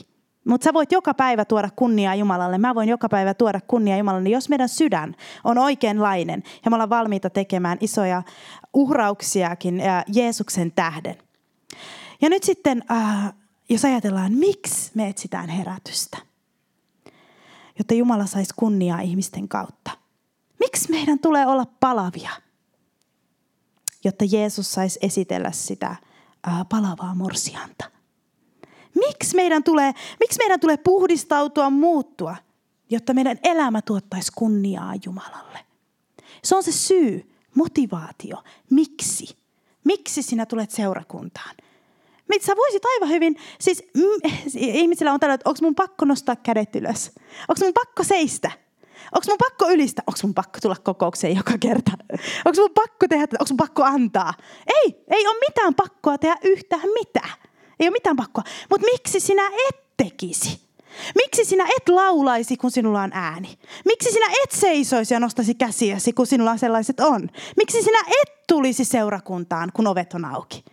Mutta sä voit joka päivä tuoda kunniaa Jumalalle. Mä voin joka päivä tuoda kunniaa Jumalalle. Jos meidän sydän on oikeanlainen ja me ollaan valmiita tekemään isoja uhrauksiakin äh, Jeesuksen tähden. Ja nyt sitten, äh, jos ajatellaan, miksi me etsitään herätystä – jotta Jumala saisi kunniaa ihmisten kautta. Miksi meidän tulee olla palavia? Jotta Jeesus saisi esitellä sitä palavaa morsianta. Miksi meidän, tulee, miksi meidän tulee puhdistautua, muuttua, jotta meidän elämä tuottaisi kunniaa Jumalalle? Se on se syy, motivaatio. Miksi? Miksi sinä tulet seurakuntaan? Sä voisit aivan hyvin, siis mm, ihmisillä on tällä, että onko mun pakko nostaa kädet ylös? Onko mun pakko seistä? Onko mun pakko ylistä? Onko mun pakko tulla kokoukseen joka kerta? Onko mun pakko tehdä Onko mun pakko antaa? Ei, ei ole mitään pakkoa tehdä yhtään mitään. Ei ole mitään pakkoa. Mutta miksi sinä et tekisi? Miksi sinä et laulaisi, kun sinulla on ääni? Miksi sinä et seisoisi ja nostaisi käsiäsi, kun sinulla sellaiset on? Miksi sinä et tulisi seurakuntaan, kun ovet on auki?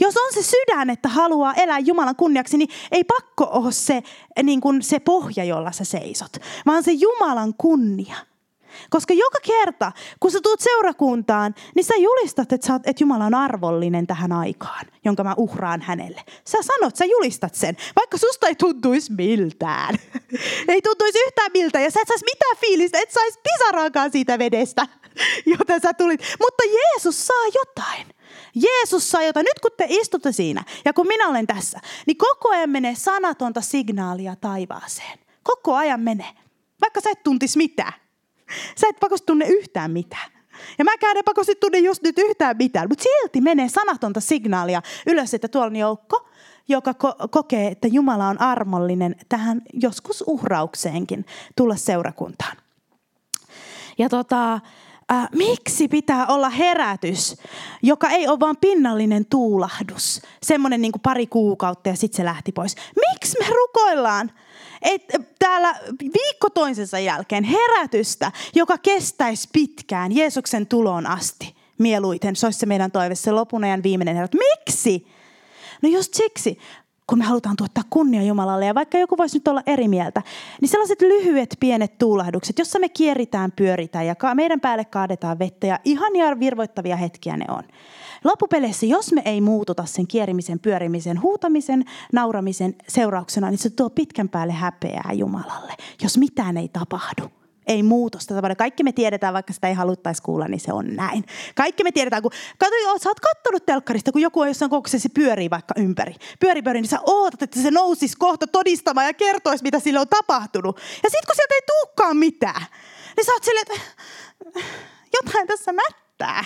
Jos on se sydän, että haluaa elää Jumalan kunniaksi, niin ei pakko ole se, niin kuin se pohja, jolla sä seisot, vaan se Jumalan kunnia. Koska joka kerta, kun sä tuut seurakuntaan, niin sä julistat, että, sä että Jumala on arvollinen tähän aikaan, jonka mä uhraan hänelle. Sä sanot, sä julistat sen, vaikka susta ei tuntuisi miltään. ei tuntuisi yhtään miltä ja sä et saisi mitään fiilistä, et saisi pisaraakaan siitä vedestä, jota sä tulit. Mutta Jeesus saa jotain. Jeesus sai jotain. Nyt kun te istutte siinä ja kun minä olen tässä, niin koko ajan menee sanatonta signaalia taivaaseen. Koko ajan menee. Vaikka sä et tuntis mitään. Sä et pakosti tunne yhtään mitään. Ja mäkään en pakosti tunne just nyt yhtään mitään, mutta silti menee sanatonta signaalia ylös, että tuolla on joukko, joka ko- kokee, että Jumala on armollinen tähän joskus uhraukseenkin tulla seurakuntaan. Ja tota, äh, miksi pitää olla herätys, joka ei ole vain pinnallinen tuulahdus, semmoinen niin pari kuukautta ja sitten se lähti pois. Miksi me rukoillaan et, täällä viikko toisensa jälkeen herätystä, joka kestäisi pitkään Jeesuksen tuloon asti? Mieluiten, se olisi se meidän toive, se lopun ajan viimeinen herätys. Miksi? No just siksi, kun me halutaan tuottaa kunnia Jumalalle. Ja vaikka joku voisi nyt olla eri mieltä, niin sellaiset lyhyet pienet tuulahdukset, jossa me kieritään, pyöritään ja meidän päälle kaadetaan vettä ja ihania virvoittavia hetkiä ne on. Loppupeleissä, jos me ei muututa sen kierimisen, pyörimisen, huutamisen, nauramisen seurauksena, niin se tuo pitkän päälle häpeää Jumalalle, jos mitään ei tapahdu ei muutosta tapahdu. Kaikki me tiedetään, vaikka sitä ei haluttaisi kuulla, niin se on näin. Kaikki me tiedetään, kun katso, sä oot kattonut telkkarista, kun joku on jossain kokouksessa, se pyörii vaikka ympäri. Pyöri, pyöri, niin sä ootat, että se nousisi kohta todistamaan ja kertoisi, mitä sille on tapahtunut. Ja sitten kun sieltä ei tulekaan mitään, niin sä oot silleen, että jotain tässä mättää.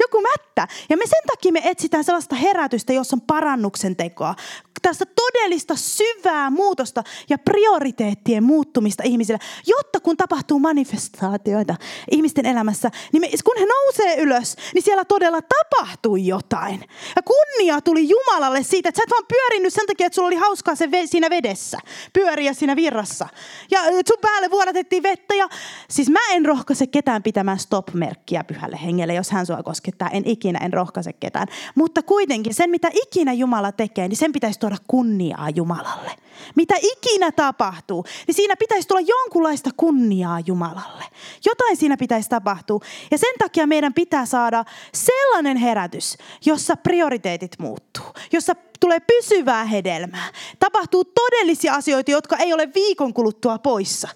Joku mättä. Ja me sen takia me etsitään sellaista herätystä, jossa on parannuksen tekoa. Tästä todellista syvää muutosta ja prioriteettien muuttumista ihmisille, jotta kun tapahtuu manifestaatioita ihmisten elämässä, niin me, kun he nousee ylös, niin siellä todella tapahtuu jotain. Ja kunnia tuli Jumalalle siitä, että sä et vaan pyörinyt sen takia, että sulla oli hauskaa se ve, siinä vedessä, pyöriä siinä virrassa. Ja sun päälle vuodatettiin vettä. Ja, siis mä en rohkaise ketään pitämään stop-merkkiä pyhälle hengelle, jos hän sua koskettaa. En ikinä, en rohkaise ketään. Mutta kuitenkin sen, mitä ikinä Jumala tekee, niin sen pitäisi tuoda kunniaa Jumalalle. Mitä ikinä tapahtuu, niin siinä pitäisi tulla jonkunlaista kunniaa Jumalalle. Jotain siinä pitäisi tapahtua. Ja sen takia meidän pitää saada sellainen herätys, jossa prioriteetit muuttuu, jossa tulee pysyvää hedelmää. Tapahtuu todellisia asioita, jotka ei ole viikon kuluttua poissa,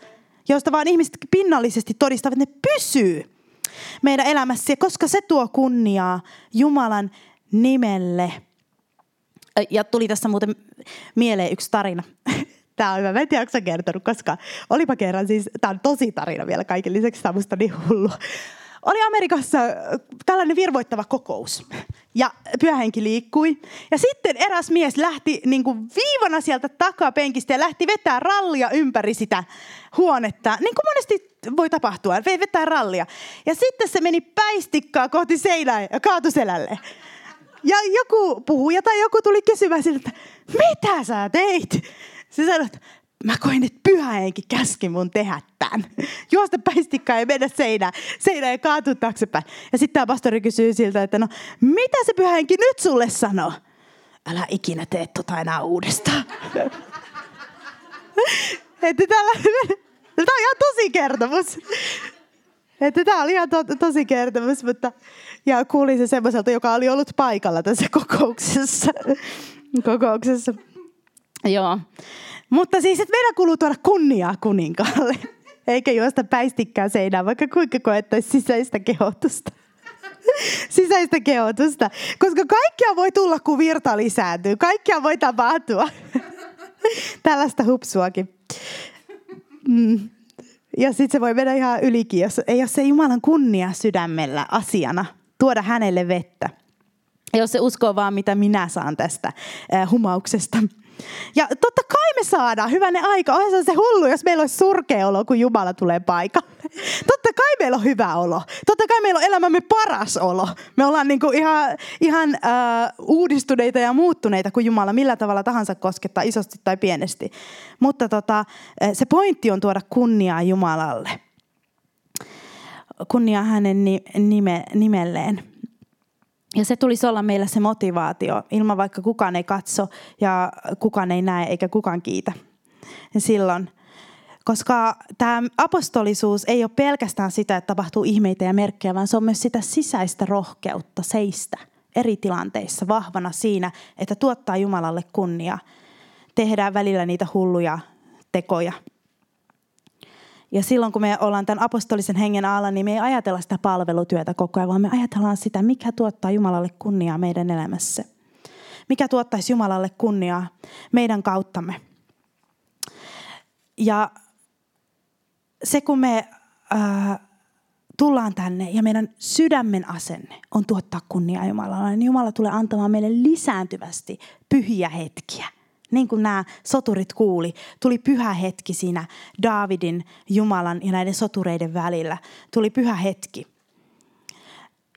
joista vaan ihmiset pinnallisesti todistavat, että ne pysyy meidän elämässä, koska se tuo kunniaa Jumalan nimelle. Ja tuli tässä muuten mieleen yksi tarina. Tämä on hyvä. Mä en tiedä, kertonut koska Olipa kerran siis, tämä on tosi tarina vielä kaiken lisäksi, tämä on niin hullu. Oli Amerikassa tällainen virvoittava kokous ja pyhähenki liikkui. Ja sitten eräs mies lähti niin kuin viivana sieltä takapenkistä ja lähti vetää rallia ympäri sitä huonetta. Niin kuin monesti voi tapahtua, vetää rallia. Ja sitten se meni päistikkaa kohti seinää ja kaatui selälle. Ja joku puhuja tai joku tuli kysymään siltä, että mitä sä teit? Se sanoi, että mä koin, että pyhä henki käski mun tehdä tämän. Juosta päistikkaa ja mennä seinään, seinään ja kaatua taaksepäin. Ja sitten tämä pastori kysyy siltä, että no mitä se pyhä henki nyt sulle sanoo? Älä ikinä tee tota enää uudestaan. että täällä, tämä on ihan tosi kertomus. Että tämä oli ihan to, tosi kertomus, mutta ja kuulin se semmoiselta, joka oli ollut paikalla tässä kokouksessa. kokouksessa. Joo. Mutta siis, että meidän kuuluu tuoda kunniaa kuninkaalle. Eikä juosta päistikkää seinään, vaikka kuinka koettaisi sisäistä kehotusta. sisäistä kehotusta. Koska kaikkia voi tulla, kun virta lisääntyy. Kaikkia voi tapahtua. Tällaista hupsuakin. Mm. Ja sitten se voi mennä ihan ylikin, jos ei ole se Jumalan kunnia sydämellä asiana tuoda hänelle vettä. Jos se uskoo vaan, mitä minä saan tästä äh, humauksesta. Ja totta kai me saadaan hyvänen aika. Onhan se hullu, jos meillä olisi surkea olo, kun Jumala tulee paikalle. Totta kai meillä on hyvä olo. Totta kai meillä on elämämme paras olo. Me ollaan niinku ihan, ihan uh, uudistuneita ja muuttuneita kuin Jumala millä tavalla tahansa koskettaa, isosti tai pienesti. Mutta tota, se pointti on tuoda kunniaa Jumalalle. Kunnia hänen nime, nimelleen. Ja se tulisi olla meillä se motivaatio, ilman vaikka kukaan ei katso ja kukaan ei näe eikä kukaan kiitä. Silloin, koska tämä apostolisuus ei ole pelkästään sitä, että tapahtuu ihmeitä ja merkkejä, vaan se on myös sitä sisäistä rohkeutta seistä eri tilanteissa vahvana siinä, että tuottaa Jumalalle kunnia. Tehdään välillä niitä hulluja tekoja – ja silloin kun me ollaan tämän apostolisen hengen alla, niin me ei ajatella sitä palvelutyötä koko ajan, vaan me ajatellaan sitä, mikä tuottaa Jumalalle kunniaa meidän elämässä. Mikä tuottaisi Jumalalle kunniaa meidän kauttamme. Ja se, kun me äh, tullaan tänne ja meidän sydämen asenne on tuottaa kunniaa Jumalalle, niin Jumala tulee antamaan meille lisääntyvästi pyhiä hetkiä – niin kuin nämä soturit kuuli, tuli pyhä hetki siinä Daavidin, Jumalan ja näiden sotureiden välillä. Tuli pyhä hetki.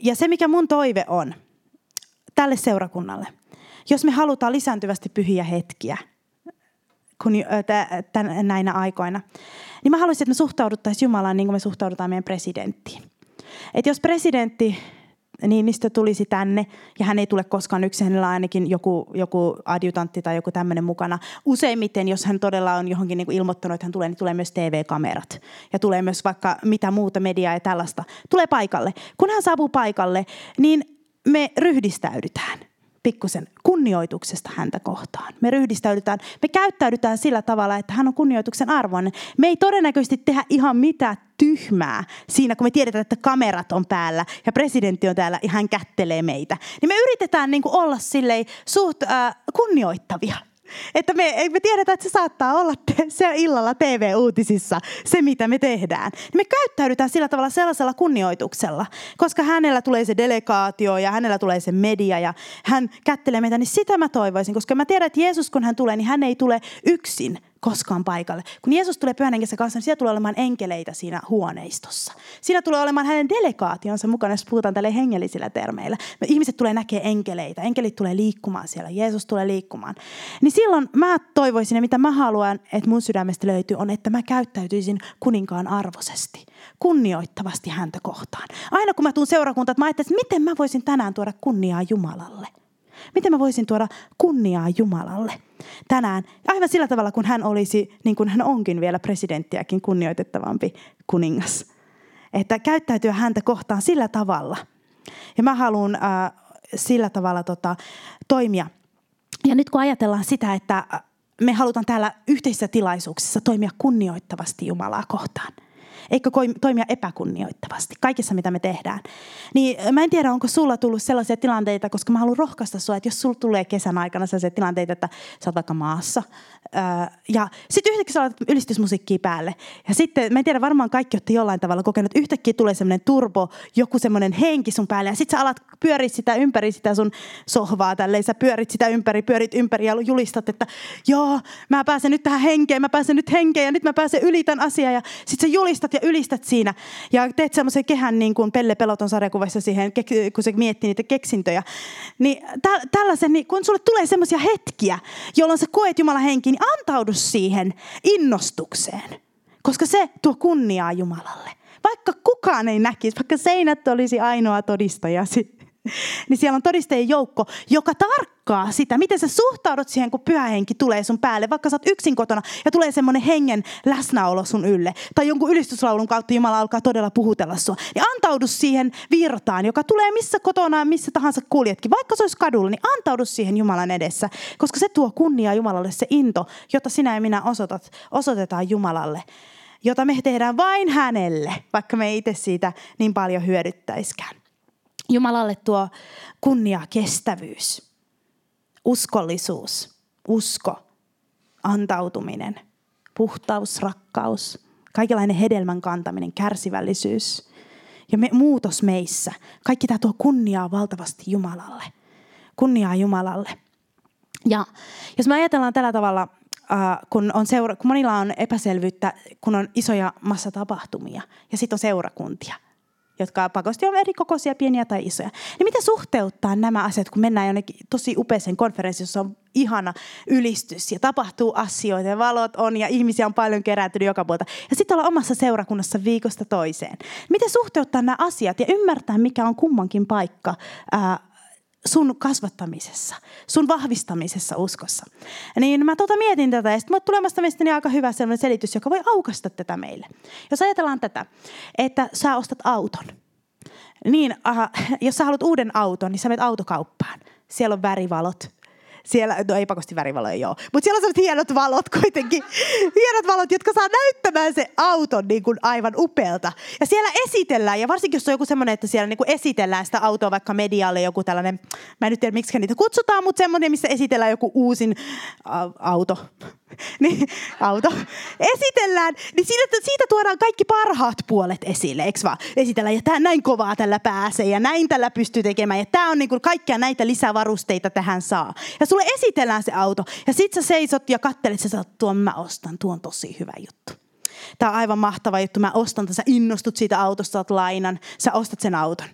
Ja se, mikä mun toive on tälle seurakunnalle, jos me halutaan lisääntyvästi pyhiä hetkiä kun, tämän, näinä aikoina, niin mä haluaisin, että me suhtauduttaisiin Jumalaan niin kuin me suhtaudutaan meidän presidenttiin. Että jos presidentti Niinistö tulisi tänne ja hän ei tule koskaan yksin, hänellä on ainakin joku, joku adjutantti tai joku tämmöinen mukana. Useimmiten, jos hän todella on johonkin niin kuin ilmoittanut, että hän tulee, niin tulee myös TV-kamerat ja tulee myös vaikka mitä muuta mediaa ja tällaista. Tulee paikalle. Kun hän saapuu paikalle, niin me ryhdistäydytään – pikkusen kunnioituksesta häntä kohtaan. Me ryhdistäydytään, me käyttäydytään sillä tavalla, että hän on kunnioituksen arvoinen. Me ei todennäköisesti tehdä ihan mitään tyhmää siinä, kun me tiedetään, että kamerat on päällä ja presidentti on täällä ja hän kättelee meitä. Niin me yritetään niin kuin olla suht äh, kunnioittavia Että me, me tiedetään, että se saattaa olla te, se illalla TV-uutisissa se, mitä me tehdään. Me käyttäydytään sillä tavalla sellaisella kunnioituksella, koska hänellä tulee se delegaatio ja hänellä tulee se media ja hän kättelee meitä, niin sitä mä toivoisin. Koska mä tiedän, että Jeesus kun hän tulee, niin hän ei tule yksin, koskaan paikalle. Kun Jeesus tulee pyhän kanssa, niin siellä tulee olemaan enkeleitä siinä huoneistossa. Siinä tulee olemaan hänen delegaationsa mukana, jos puhutaan tälle hengellisillä termeillä. Me ihmiset tulee näkee enkeleitä, enkelit tulee liikkumaan siellä, Jeesus tulee liikkumaan. Niin silloin mä toivoisin ja mitä mä haluan, että mun sydämestä löytyy, on, että mä käyttäytyisin kuninkaan arvosesti, kunnioittavasti häntä kohtaan. Aina kun mä tuun seurakuntaan, mä ajattelen, että miten mä voisin tänään tuoda kunniaa Jumalalle – Miten mä voisin tuoda kunniaa Jumalalle tänään? Aivan sillä tavalla, kun hän olisi, niin kuin hän onkin vielä presidenttiäkin kunnioitettavampi kuningas. Että käyttäytyä häntä kohtaan sillä tavalla. Ja mä haluan äh, sillä tavalla tota, toimia. Ja nyt kun ajatellaan sitä, että me halutaan täällä yhteisissä tilaisuuksissa toimia kunnioittavasti Jumalaa kohtaan – eikö toimia epäkunnioittavasti kaikessa, mitä me tehdään. Niin mä en tiedä, onko sulla tullut sellaisia tilanteita, koska mä haluan rohkaista sua, että jos sulla tulee kesän aikana sellaisia tilanteita, että sä oot vaikka maassa, ja sitten yhtäkkiä sä laitat ylistysmusiikkia päälle. Ja sitten, mä en tiedä, varmaan kaikki olette jollain tavalla kokenut, että yhtäkkiä tulee semmoinen turbo, joku semmoinen henki sun päälle. Ja sitten sä alat pyöriä sitä ympäri sitä sun sohvaa tälleen. Sä pyörit sitä ympäri, pyörit ympäri ja julistat, että joo, mä pääsen nyt tähän henkeen, mä pääsen nyt henkeen ja nyt mä pääsen yli tämän asian. Ja sitten sä julistat ja ylistät siinä. Ja teet semmoisen kehän niin kuin Pelle Peloton sarjakuvassa siihen, kun se miettii niitä keksintöjä. Niin tällaisen, niin kun sulle tulee semmoisia hetkiä, jolloin sä koet Jumalan henki, niin antaudu siihen innostukseen, koska se tuo kunniaa Jumalalle. Vaikka kukaan ei näkisi, vaikka seinät olisi ainoa todistajasi, niin siellä on todistajien joukko, joka tarkkaa sitä, miten sä suhtaudut siihen, kun pyhä henki tulee sun päälle. Vaikka sä oot yksin kotona ja tulee semmoinen hengen läsnäolo sun ylle. Tai jonkun ylistyslaulun kautta Jumala alkaa todella puhutella sua. Niin antaudu siihen virtaan, joka tulee missä kotona, missä tahansa kuljetkin. Vaikka se olisi kadulla, niin antaudu siihen Jumalan edessä. Koska se tuo kunnia Jumalalle, se into, jota sinä ja minä osoitat, osoitetaan Jumalalle jota me tehdään vain hänelle, vaikka me itse siitä niin paljon hyödyttäiskään. Jumalalle tuo kunnia, kestävyys, uskollisuus, usko, antautuminen, puhtaus, rakkaus, kaikenlainen hedelmän kantaminen, kärsivällisyys ja me, muutos meissä. Kaikki tämä tuo kunniaa valtavasti Jumalalle. Kunniaa Jumalalle. Ja jos me ajatellaan tällä tavalla, äh, kun, on seura- kun monilla on epäselvyyttä, kun on isoja massatapahtumia ja sitten on seurakuntia – jotka pakosti on eri kokoisia, pieniä tai isoja. Niin miten suhteuttaa nämä asiat, kun mennään jonnekin tosi upeeseen konferenssiin, jossa on ihana ylistys ja tapahtuu asioita ja valot on ja ihmisiä on paljon kerääntynyt joka puolta. Ja sitten olla omassa seurakunnassa viikosta toiseen. Miten suhteuttaa nämä asiat ja ymmärtää, mikä on kummankin paikka ää, sun kasvattamisessa, sun vahvistamisessa uskossa. Niin mä tota mietin tätä ja sitten tulemasta mielestäni aika hyvä sellainen selitys, joka voi aukasta tätä meille. Jos ajatellaan tätä, että sä ostat auton, niin aha, jos sä haluat uuden auton, niin sä menet autokauppaan. Siellä on värivalot, siellä, no ei pakosti värivaloja joo, mutta siellä on sellaiset hienot valot kuitenkin. hienot valot, jotka saa näyttämään se auton niin kuin aivan upealta. Ja siellä esitellään, ja varsinkin jos on joku semmoinen, että siellä niin kuin esitellään sitä autoa vaikka medialle joku tällainen, mä en nyt tiedä miksi niitä kutsutaan, mutta semmoinen, missä esitellään joku uusin auto. niin, auto. Esitellään, niin siitä, siitä tuodaan kaikki parhaat puolet esille, eikö vaan? Esitellään, ja tää, näin kovaa tällä pääsee, ja näin tällä pystyy tekemään, ja tämä on niin kuin kaikkia näitä lisävarusteita tähän saa. Ja sulle esitellään se auto, ja sit sä seisot ja kattelet, sä sanot, tuon mä ostan, tuo on tosi hyvä juttu. Tämä on aivan mahtava juttu, mä ostan tämän, sä innostut siitä autosta, saat lainan, sä ostat sen auton.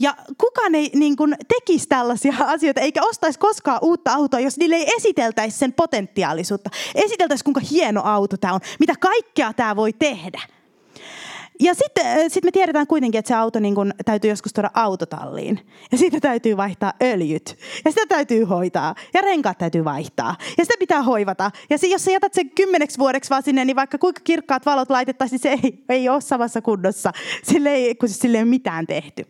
Ja kukaan ei niin kuin, tekisi tällaisia asioita, eikä ostaisi koskaan uutta autoa, jos niille ei esiteltäisi sen potentiaalisuutta. Esiteltäisi, kuinka hieno auto tämä on, mitä kaikkea tämä voi tehdä. Ja sitten äh, sit me tiedetään kuitenkin, että se auto niin kun, täytyy joskus tuoda autotalliin. Ja siitä täytyy vaihtaa öljyt. Ja sitä täytyy hoitaa. Ja renkaat täytyy vaihtaa. Ja sitä pitää hoivata. Ja se, jos sä jätät sen kymmeneksi vuodeksi vaan sinne, niin vaikka kuinka kirkkaat valot laitettaisiin, niin se ei, ei ole samassa kunnossa. Sille ei, kun sille ei ole mitään tehty.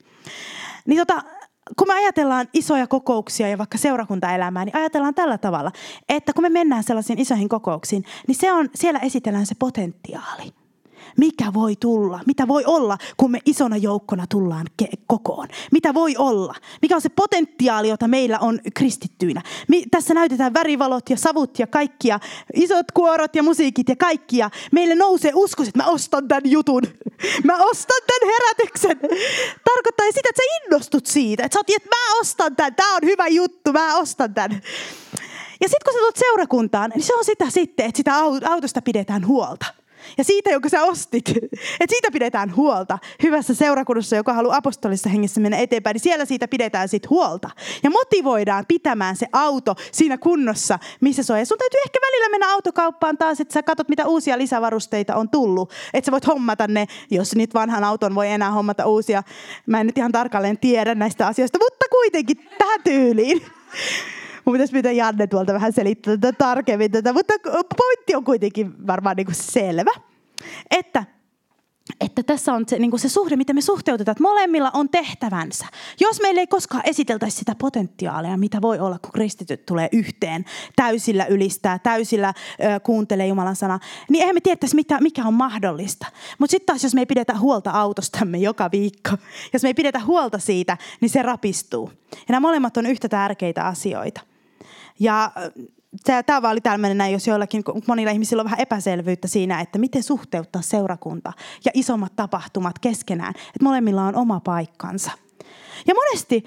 Niin tota, kun me ajatellaan isoja kokouksia ja vaikka seurakuntaelämää, niin ajatellaan tällä tavalla, että kun me mennään sellaisiin isoihin kokouksiin, niin se on, siellä esitellään se potentiaali mikä voi tulla, mitä voi olla, kun me isona joukkona tullaan kokoon. Mitä voi olla, mikä on se potentiaali, jota meillä on kristittyinä. Mi- tässä näytetään värivalot ja savut ja kaikkia, isot kuorot ja musiikit ja kaikkia. Meille nousee usko, että mä ostan tämän jutun. Mä ostan tämän herätyksen. Tarkoittaa sitä, että sä innostut siitä. Että sä oot, että mä ostan tämän, tämä on hyvä juttu, mä ostan tämän. Ja sitten kun sä tulet seurakuntaan, niin se on sitä sitten, että sitä autosta pidetään huolta. Ja siitä, jonka sä ostit, että siitä pidetään huolta hyvässä seurakunnassa, joka haluaa apostolissa hengessä mennä eteenpäin, niin siellä siitä pidetään sit huolta. Ja motivoidaan pitämään se auto siinä kunnossa, missä se on. Ja sun täytyy ehkä välillä mennä autokauppaan taas, että sä katsot, mitä uusia lisävarusteita on tullut. Että sä voit hommata ne, jos nyt vanhan auton voi enää hommata uusia. Mä en nyt ihan tarkalleen tiedä näistä asioista, mutta kuitenkin tähän tyyliin. Mun pitäisi pyytää Janne tuolta vähän selittää tätä tarkemmin tätä, mutta pointti on kuitenkin varmaan niin kuin selvä. Että että tässä on se, niin se suhde, miten me suhteutetaan, että molemmilla on tehtävänsä. Jos meillä ei koskaan esiteltäisi sitä potentiaalia, mitä voi olla, kun kristityt tulee yhteen, täysillä ylistää, täysillä ö, kuuntelee Jumalan sana, niin eihän me tietäisi, mitä, mikä on mahdollista. Mutta sitten taas, jos me ei pidetä huolta autostamme joka viikko, jos me ei pidetä huolta siitä, niin se rapistuu. Ja nämä molemmat on yhtä tärkeitä asioita. Ja tämä vaan oli tämmöinen näin, jos joillakin, monilla ihmisillä on vähän epäselvyyttä siinä, että miten suhteuttaa seurakunta ja isommat tapahtumat keskenään. Että molemmilla on oma paikkansa. Ja monesti,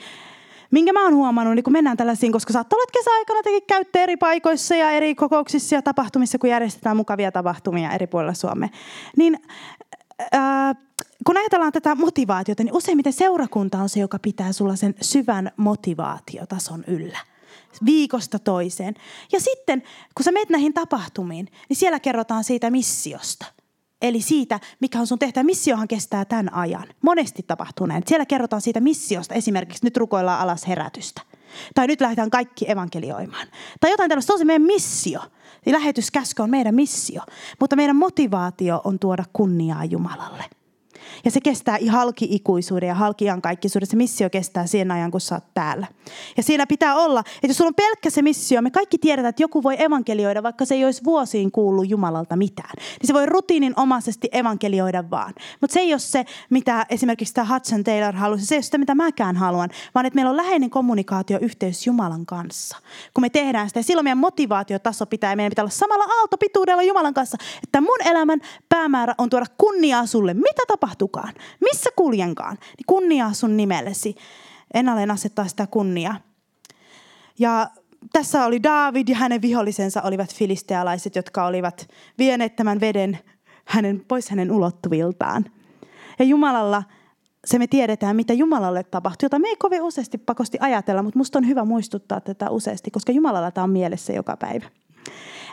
minkä mä oon huomannut, niin kun mennään tällaisiin, koska saattaa olla, että kesäaikana tekin käytte eri paikoissa ja eri kokouksissa ja tapahtumissa, kun järjestetään mukavia tapahtumia eri puolilla Suomea, niin äh, kun ajatellaan tätä motivaatiota, niin useimmiten seurakunta on se, joka pitää sulla sen syvän motivaatiotason yllä – viikosta toiseen. Ja sitten, kun sä menet näihin tapahtumiin, niin siellä kerrotaan siitä missiosta. Eli siitä, mikä on sun tehtävä. Missiohan kestää tämän ajan. Monesti tapahtuu näin. Siellä kerrotaan siitä missiosta. Esimerkiksi nyt rukoillaan alas herätystä. Tai nyt lähdetään kaikki evankelioimaan. Tai jotain tällaista. Se on se meidän missio. Eli lähetyskäsky on meidän missio. Mutta meidän motivaatio on tuoda kunniaa Jumalalle. Ja se kestää halki-ikuisuuden ja halki-iankaikkisuuden. Se missio kestää sen ajan, kun sä oot täällä. Ja siinä pitää olla, että jos sulla on pelkkä se missio, me kaikki tiedetään, että joku voi evankelioida, vaikka se ei olisi vuosiin kuullut Jumalalta mitään. Niin se voi rutiininomaisesti evankelioida vaan. Mutta se ei ole se, mitä esimerkiksi tämä Hudson Taylor halusi. Se ei ole sitä, mitä mäkään haluan, vaan että meillä on läheinen kommunikaatioyhteys Jumalan kanssa. Kun me tehdään sitä, ja silloin meidän motivaatiotaso pitää, ja meidän pitää olla samalla aaltopituudella Jumalan kanssa, että mun elämän päämäärä on tuoda kunniaa sulle. Mitä tapahtuu? Tapahtukaan, missä kuljenkaan, niin kunniaa sun nimellesi. Ennalleen asettaa sitä kunniaa. Ja tässä oli David ja hänen vihollisensa olivat filistealaiset, jotka olivat vieneet tämän veden hänen, pois hänen ulottuviltaan. Ja Jumalalla, se me tiedetään, mitä Jumalalle tapahtui, jota me ei kovin useasti pakosti ajatella, mutta musta on hyvä muistuttaa tätä useasti, koska Jumalalla tämä on mielessä joka päivä.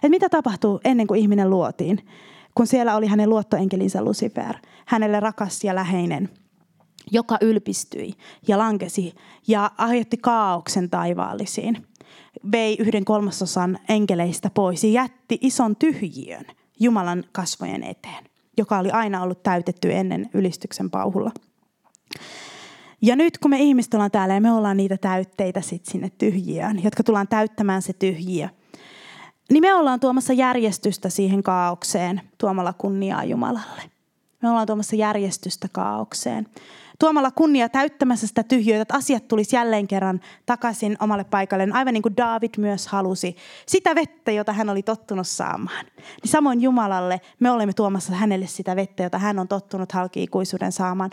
Et mitä tapahtuu ennen kuin ihminen luotiin? Kun siellä oli hänen luottoenkelinsä Lucifer, hänelle rakas ja läheinen, joka ylpistyi ja lankesi ja aiheutti kaauksen taivaallisiin. Vei yhden kolmasosan enkeleistä pois ja jätti ison tyhjiön Jumalan kasvojen eteen, joka oli aina ollut täytetty ennen ylistyksen pauhulla. Ja nyt kun me ihmiset ollaan täällä ja me ollaan niitä täytteitä sit sinne tyhjiöön, jotka tullaan täyttämään se tyhjiö – niin me ollaan tuomassa järjestystä siihen kaaukseen tuomalla kunniaa Jumalalle. Me ollaan tuomassa järjestystä kaaukseen. Tuomalla kunnia täyttämässä sitä tyhjöitä, että asiat tulisi jälleen kerran takaisin omalle paikalleen, aivan niin kuin David myös halusi. Sitä vettä, jota hän oli tottunut saamaan. Niin samoin Jumalalle me olemme tuomassa hänelle sitä vettä, jota hän on tottunut halki-ikuisuuden saamaan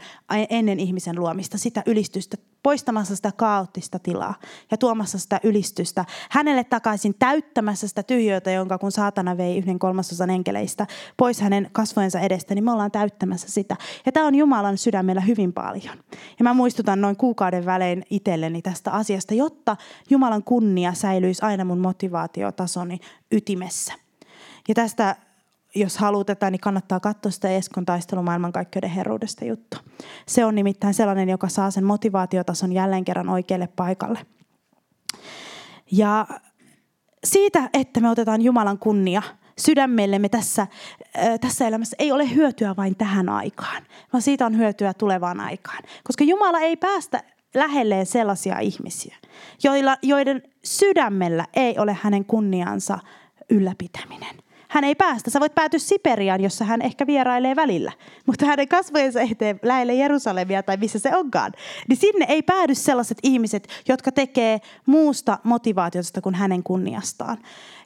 ennen ihmisen luomista. Sitä ylistystä, poistamassa sitä kaoottista tilaa ja tuomassa sitä ylistystä hänelle takaisin täyttämässä sitä tyhjöitä, jonka kun saatana vei yhden kolmasosan enkeleistä pois hänen kasvojensa edestä, niin me ollaan täyttämässä sitä. Ja tämä on Jumalan sydämellä hyvin paljon. Ja mä muistutan noin kuukauden välein itselleni tästä asiasta, jotta Jumalan kunnia säilyisi aina mun motivaatiotasoni ytimessä. Ja tästä jos halutetaan, niin kannattaa katsoa sitä Eskon taistelu maailmankaikkeuden herruudesta juttu. Se on nimittäin sellainen, joka saa sen motivaatiotason jälleen kerran oikealle paikalle. Ja siitä, että me otetaan Jumalan kunnia sydämellemme tässä, tässä elämässä, ei ole hyötyä vain tähän aikaan, vaan siitä on hyötyä tulevaan aikaan. Koska Jumala ei päästä lähelleen sellaisia ihmisiä, joilla, joiden sydämellä ei ole hänen kunniansa ylläpitäminen – hän ei päästä. Sä voit päätyä Siperiaan, jossa hän ehkä vierailee välillä. Mutta hänen kasvojensa eteen lähelle Jerusalemia tai missä se onkaan. Niin sinne ei päädy sellaiset ihmiset, jotka tekee muusta motivaatiosta kuin hänen kunniastaan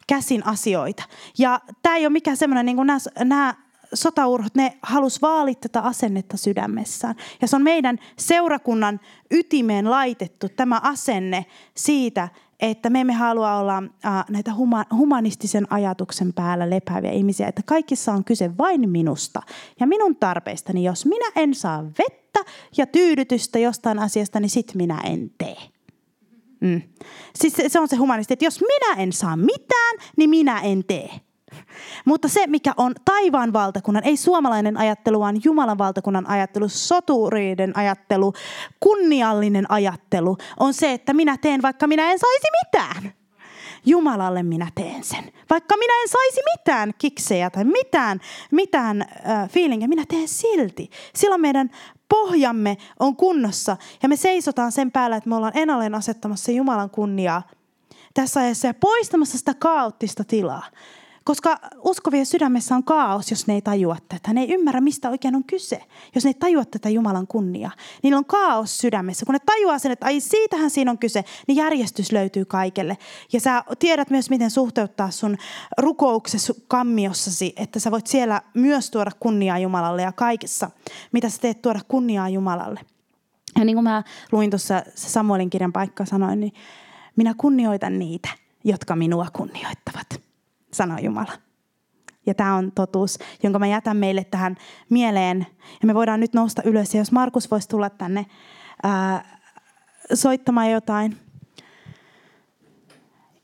käsin asioita. Ja tämä ei ole mikään semmoinen, niin kuin nämä sotaurhot, ne halus vaalit tätä asennetta sydämessään. Ja se on meidän seurakunnan ytimeen laitettu tämä asenne siitä, että me emme halua olla äh, näitä huma, humanistisen ajatuksen päällä lepääviä ihmisiä, että kaikissa on kyse vain minusta ja minun tarpeistani. Jos minä en saa vettä ja tyydytystä jostain asiasta, niin sit minä en tee. Mm. Siis se, se on se humanisti, että jos minä en saa mitään, niin minä en tee. Mutta se, mikä on taivaan valtakunnan, ei suomalainen ajattelu, vaan Jumalan valtakunnan ajattelu, soturiiden ajattelu, kunniallinen ajattelu, on se, että minä teen, vaikka minä en saisi mitään. Jumalalle minä teen sen. Vaikka minä en saisi mitään kiksejä tai mitään, mitään äh, feelingiä, minä teen silti. Silloin meidän pohjamme on kunnossa ja me seisotaan sen päällä, että me ollaan ennalleen asettamassa Jumalan kunniaa tässä ajassa ja poistamassa sitä kaoottista tilaa. Koska uskovien sydämessä on kaos, jos ne ei tajua tätä. Ne ei ymmärrä, mistä oikein on kyse. Jos ne ei tajua tätä Jumalan kunniaa. Niillä on kaos sydämessä. Kun ne tajuaa sen, että ai siitähän siinä on kyse, niin järjestys löytyy kaikelle. Ja sä tiedät myös, miten suhteuttaa sun rukouksessa kammiossasi, että sä voit siellä myös tuoda kunniaa Jumalalle ja kaikessa, mitä sä teet tuoda kunniaa Jumalalle. Ja niin kuin mä luin tuossa Samuelin kirjan paikkaa sanoin, niin minä kunnioitan niitä, jotka minua kunnioittavat sanoo Jumala. Ja tämä on totuus, jonka mä jätän meille tähän mieleen. Ja me voidaan nyt nousta ylös. Ja jos Markus voisi tulla tänne ää, soittamaan jotain.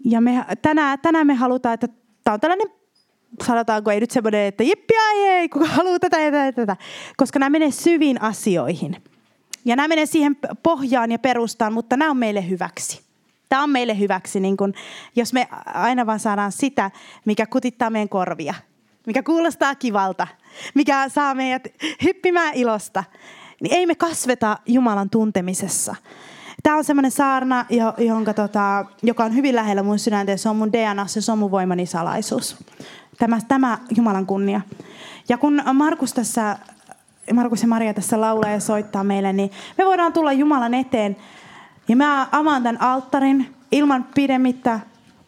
Ja me, tänään, tänään me halutaan, että tämä on tällainen, sanotaanko ei nyt semmoinen, että jippi ai ei, kuka haluaa tätä ja tätä, tätä. Koska nämä menee syviin asioihin. Ja nämä menee siihen pohjaan ja perustaan, mutta nämä on meille hyväksi. Tämä on meille hyväksi, niin kun, jos me aina vaan saadaan sitä, mikä kutittaa meidän korvia, mikä kuulostaa kivalta, mikä saa meidät hyppimään ilosta, niin ei me kasveta Jumalan tuntemisessa. Tämä on semmoinen saarna, jonka, tota, joka on hyvin lähellä mun sydäntä, se on mun DNA, se on mun voimani salaisuus. Tämä, tämä Jumalan kunnia. Ja kun Markus tässä, Markus ja Maria tässä laulaa ja soittaa meille, niin me voidaan tulla Jumalan eteen – ja mä avaan tämän alttarin ilman pidemmittä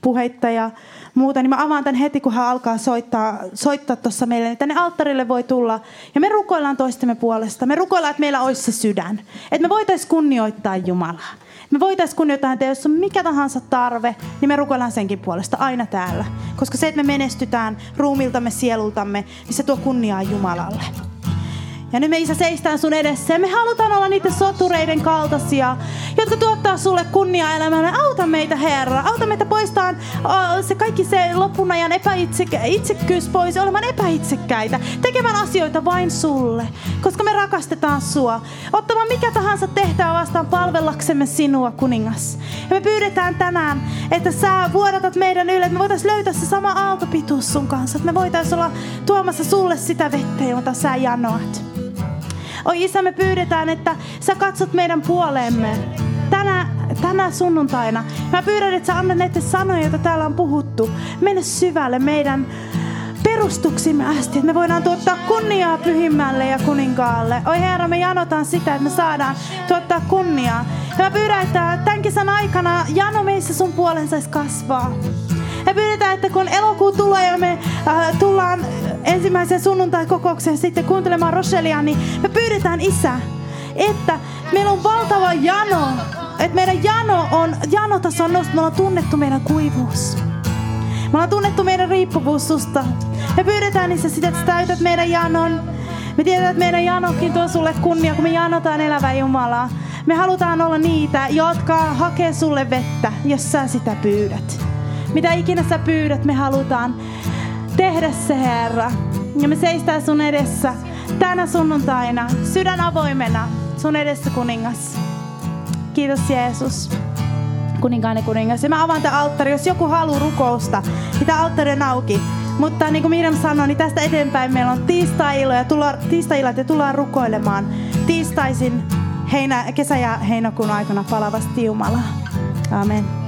puheitta ja muuta, niin mä avaan tämän heti, kun hän alkaa soittaa, soittaa meille. Niin tänne alttarille voi tulla. Ja me rukoillaan toistemme puolesta. Me rukoillaan, että meillä olisi se sydän. Että me voitaisiin kunnioittaa Jumalaa. Me voitaisiin kunnioittaa, että jos on mikä tahansa tarve, niin me rukoillaan senkin puolesta aina täällä. Koska se, että me menestytään ruumiltamme, sielultamme, niin se tuo kunniaa Jumalalle. Ja nyt me Isä seistään sun edessä ja me halutaan olla niitä sotureiden kaltaisia, jotka tuottaa sulle kunnia elämään. Auta meitä Herra, auta meitä poistaan se kaikki se lopun ajan epäitsekkyys pois, olemaan epäitsekkäitä, tekemään asioita vain sulle, koska me rakastetaan sua. Ottamaan mikä tahansa tehtävä vastaan palvellaksemme sinua, kuningas. Ja me pyydetään tänään, että sä vuodatat meidän ylle, että me voitaisiin löytää se sama aaltopituus sun kanssa, että me voitaisiin olla tuomassa sulle sitä vettä, jota sä janoat. Oi Isä, me pyydetään, että sä katsot meidän puoleemme tänä, tänä sunnuntaina. Mä pyydän, että sä annat näitä sanoja, joita täällä on puhuttu, mennä syvälle meidän perustuksimme asti, että me voidaan tuottaa kunniaa pyhimmälle ja kuninkaalle. Oi Herra, me janotaan sitä, että me saadaan tuottaa kunniaa. Ja mä pyydän, että tämän kesän aikana jano meissä sun puolen saisi kasvaa. Ja pyydetään, että kun elokuu tulee ja me äh, tullaan ensimmäiseen sunnuntai-kokoukseen sitten kuuntelemaan Rochelia, niin me pyydetään Isä, että meillä on valtava jano, että meidän jano on, janotaso on noussut, me ollaan tunnettu meidän kuivuus. Me ollaan tunnettu meidän riippuvuus susta. Me pyydetään Isä sitä, että sä täytät meidän janon. Me tiedetään, että meidän janokin tuo sulle kunnia, kun me janotaan elävää Jumalaa. Me halutaan olla niitä, jotka hakee sulle vettä, jos sä sitä pyydät. Mitä ikinä sä pyydät, me halutaan tehdä se, Herra. Ja me seistää sun edessä tänä sunnuntaina, sydän avoimena, sun edessä kuningas. Kiitos Jeesus. Kuninkainen kuningas. Ja mä avaan tämän alttari. Jos joku haluaa rukousta, niin tämä alttari on auki. Mutta niin kuin Miriam sanoi, niin tästä eteenpäin meillä on tiistai-ilo ja tulla, tiistai-illat ja tullaan rukoilemaan tiistaisin heinä, kesä- ja heinäkuun aikana palavasti Jumalaa. Amen.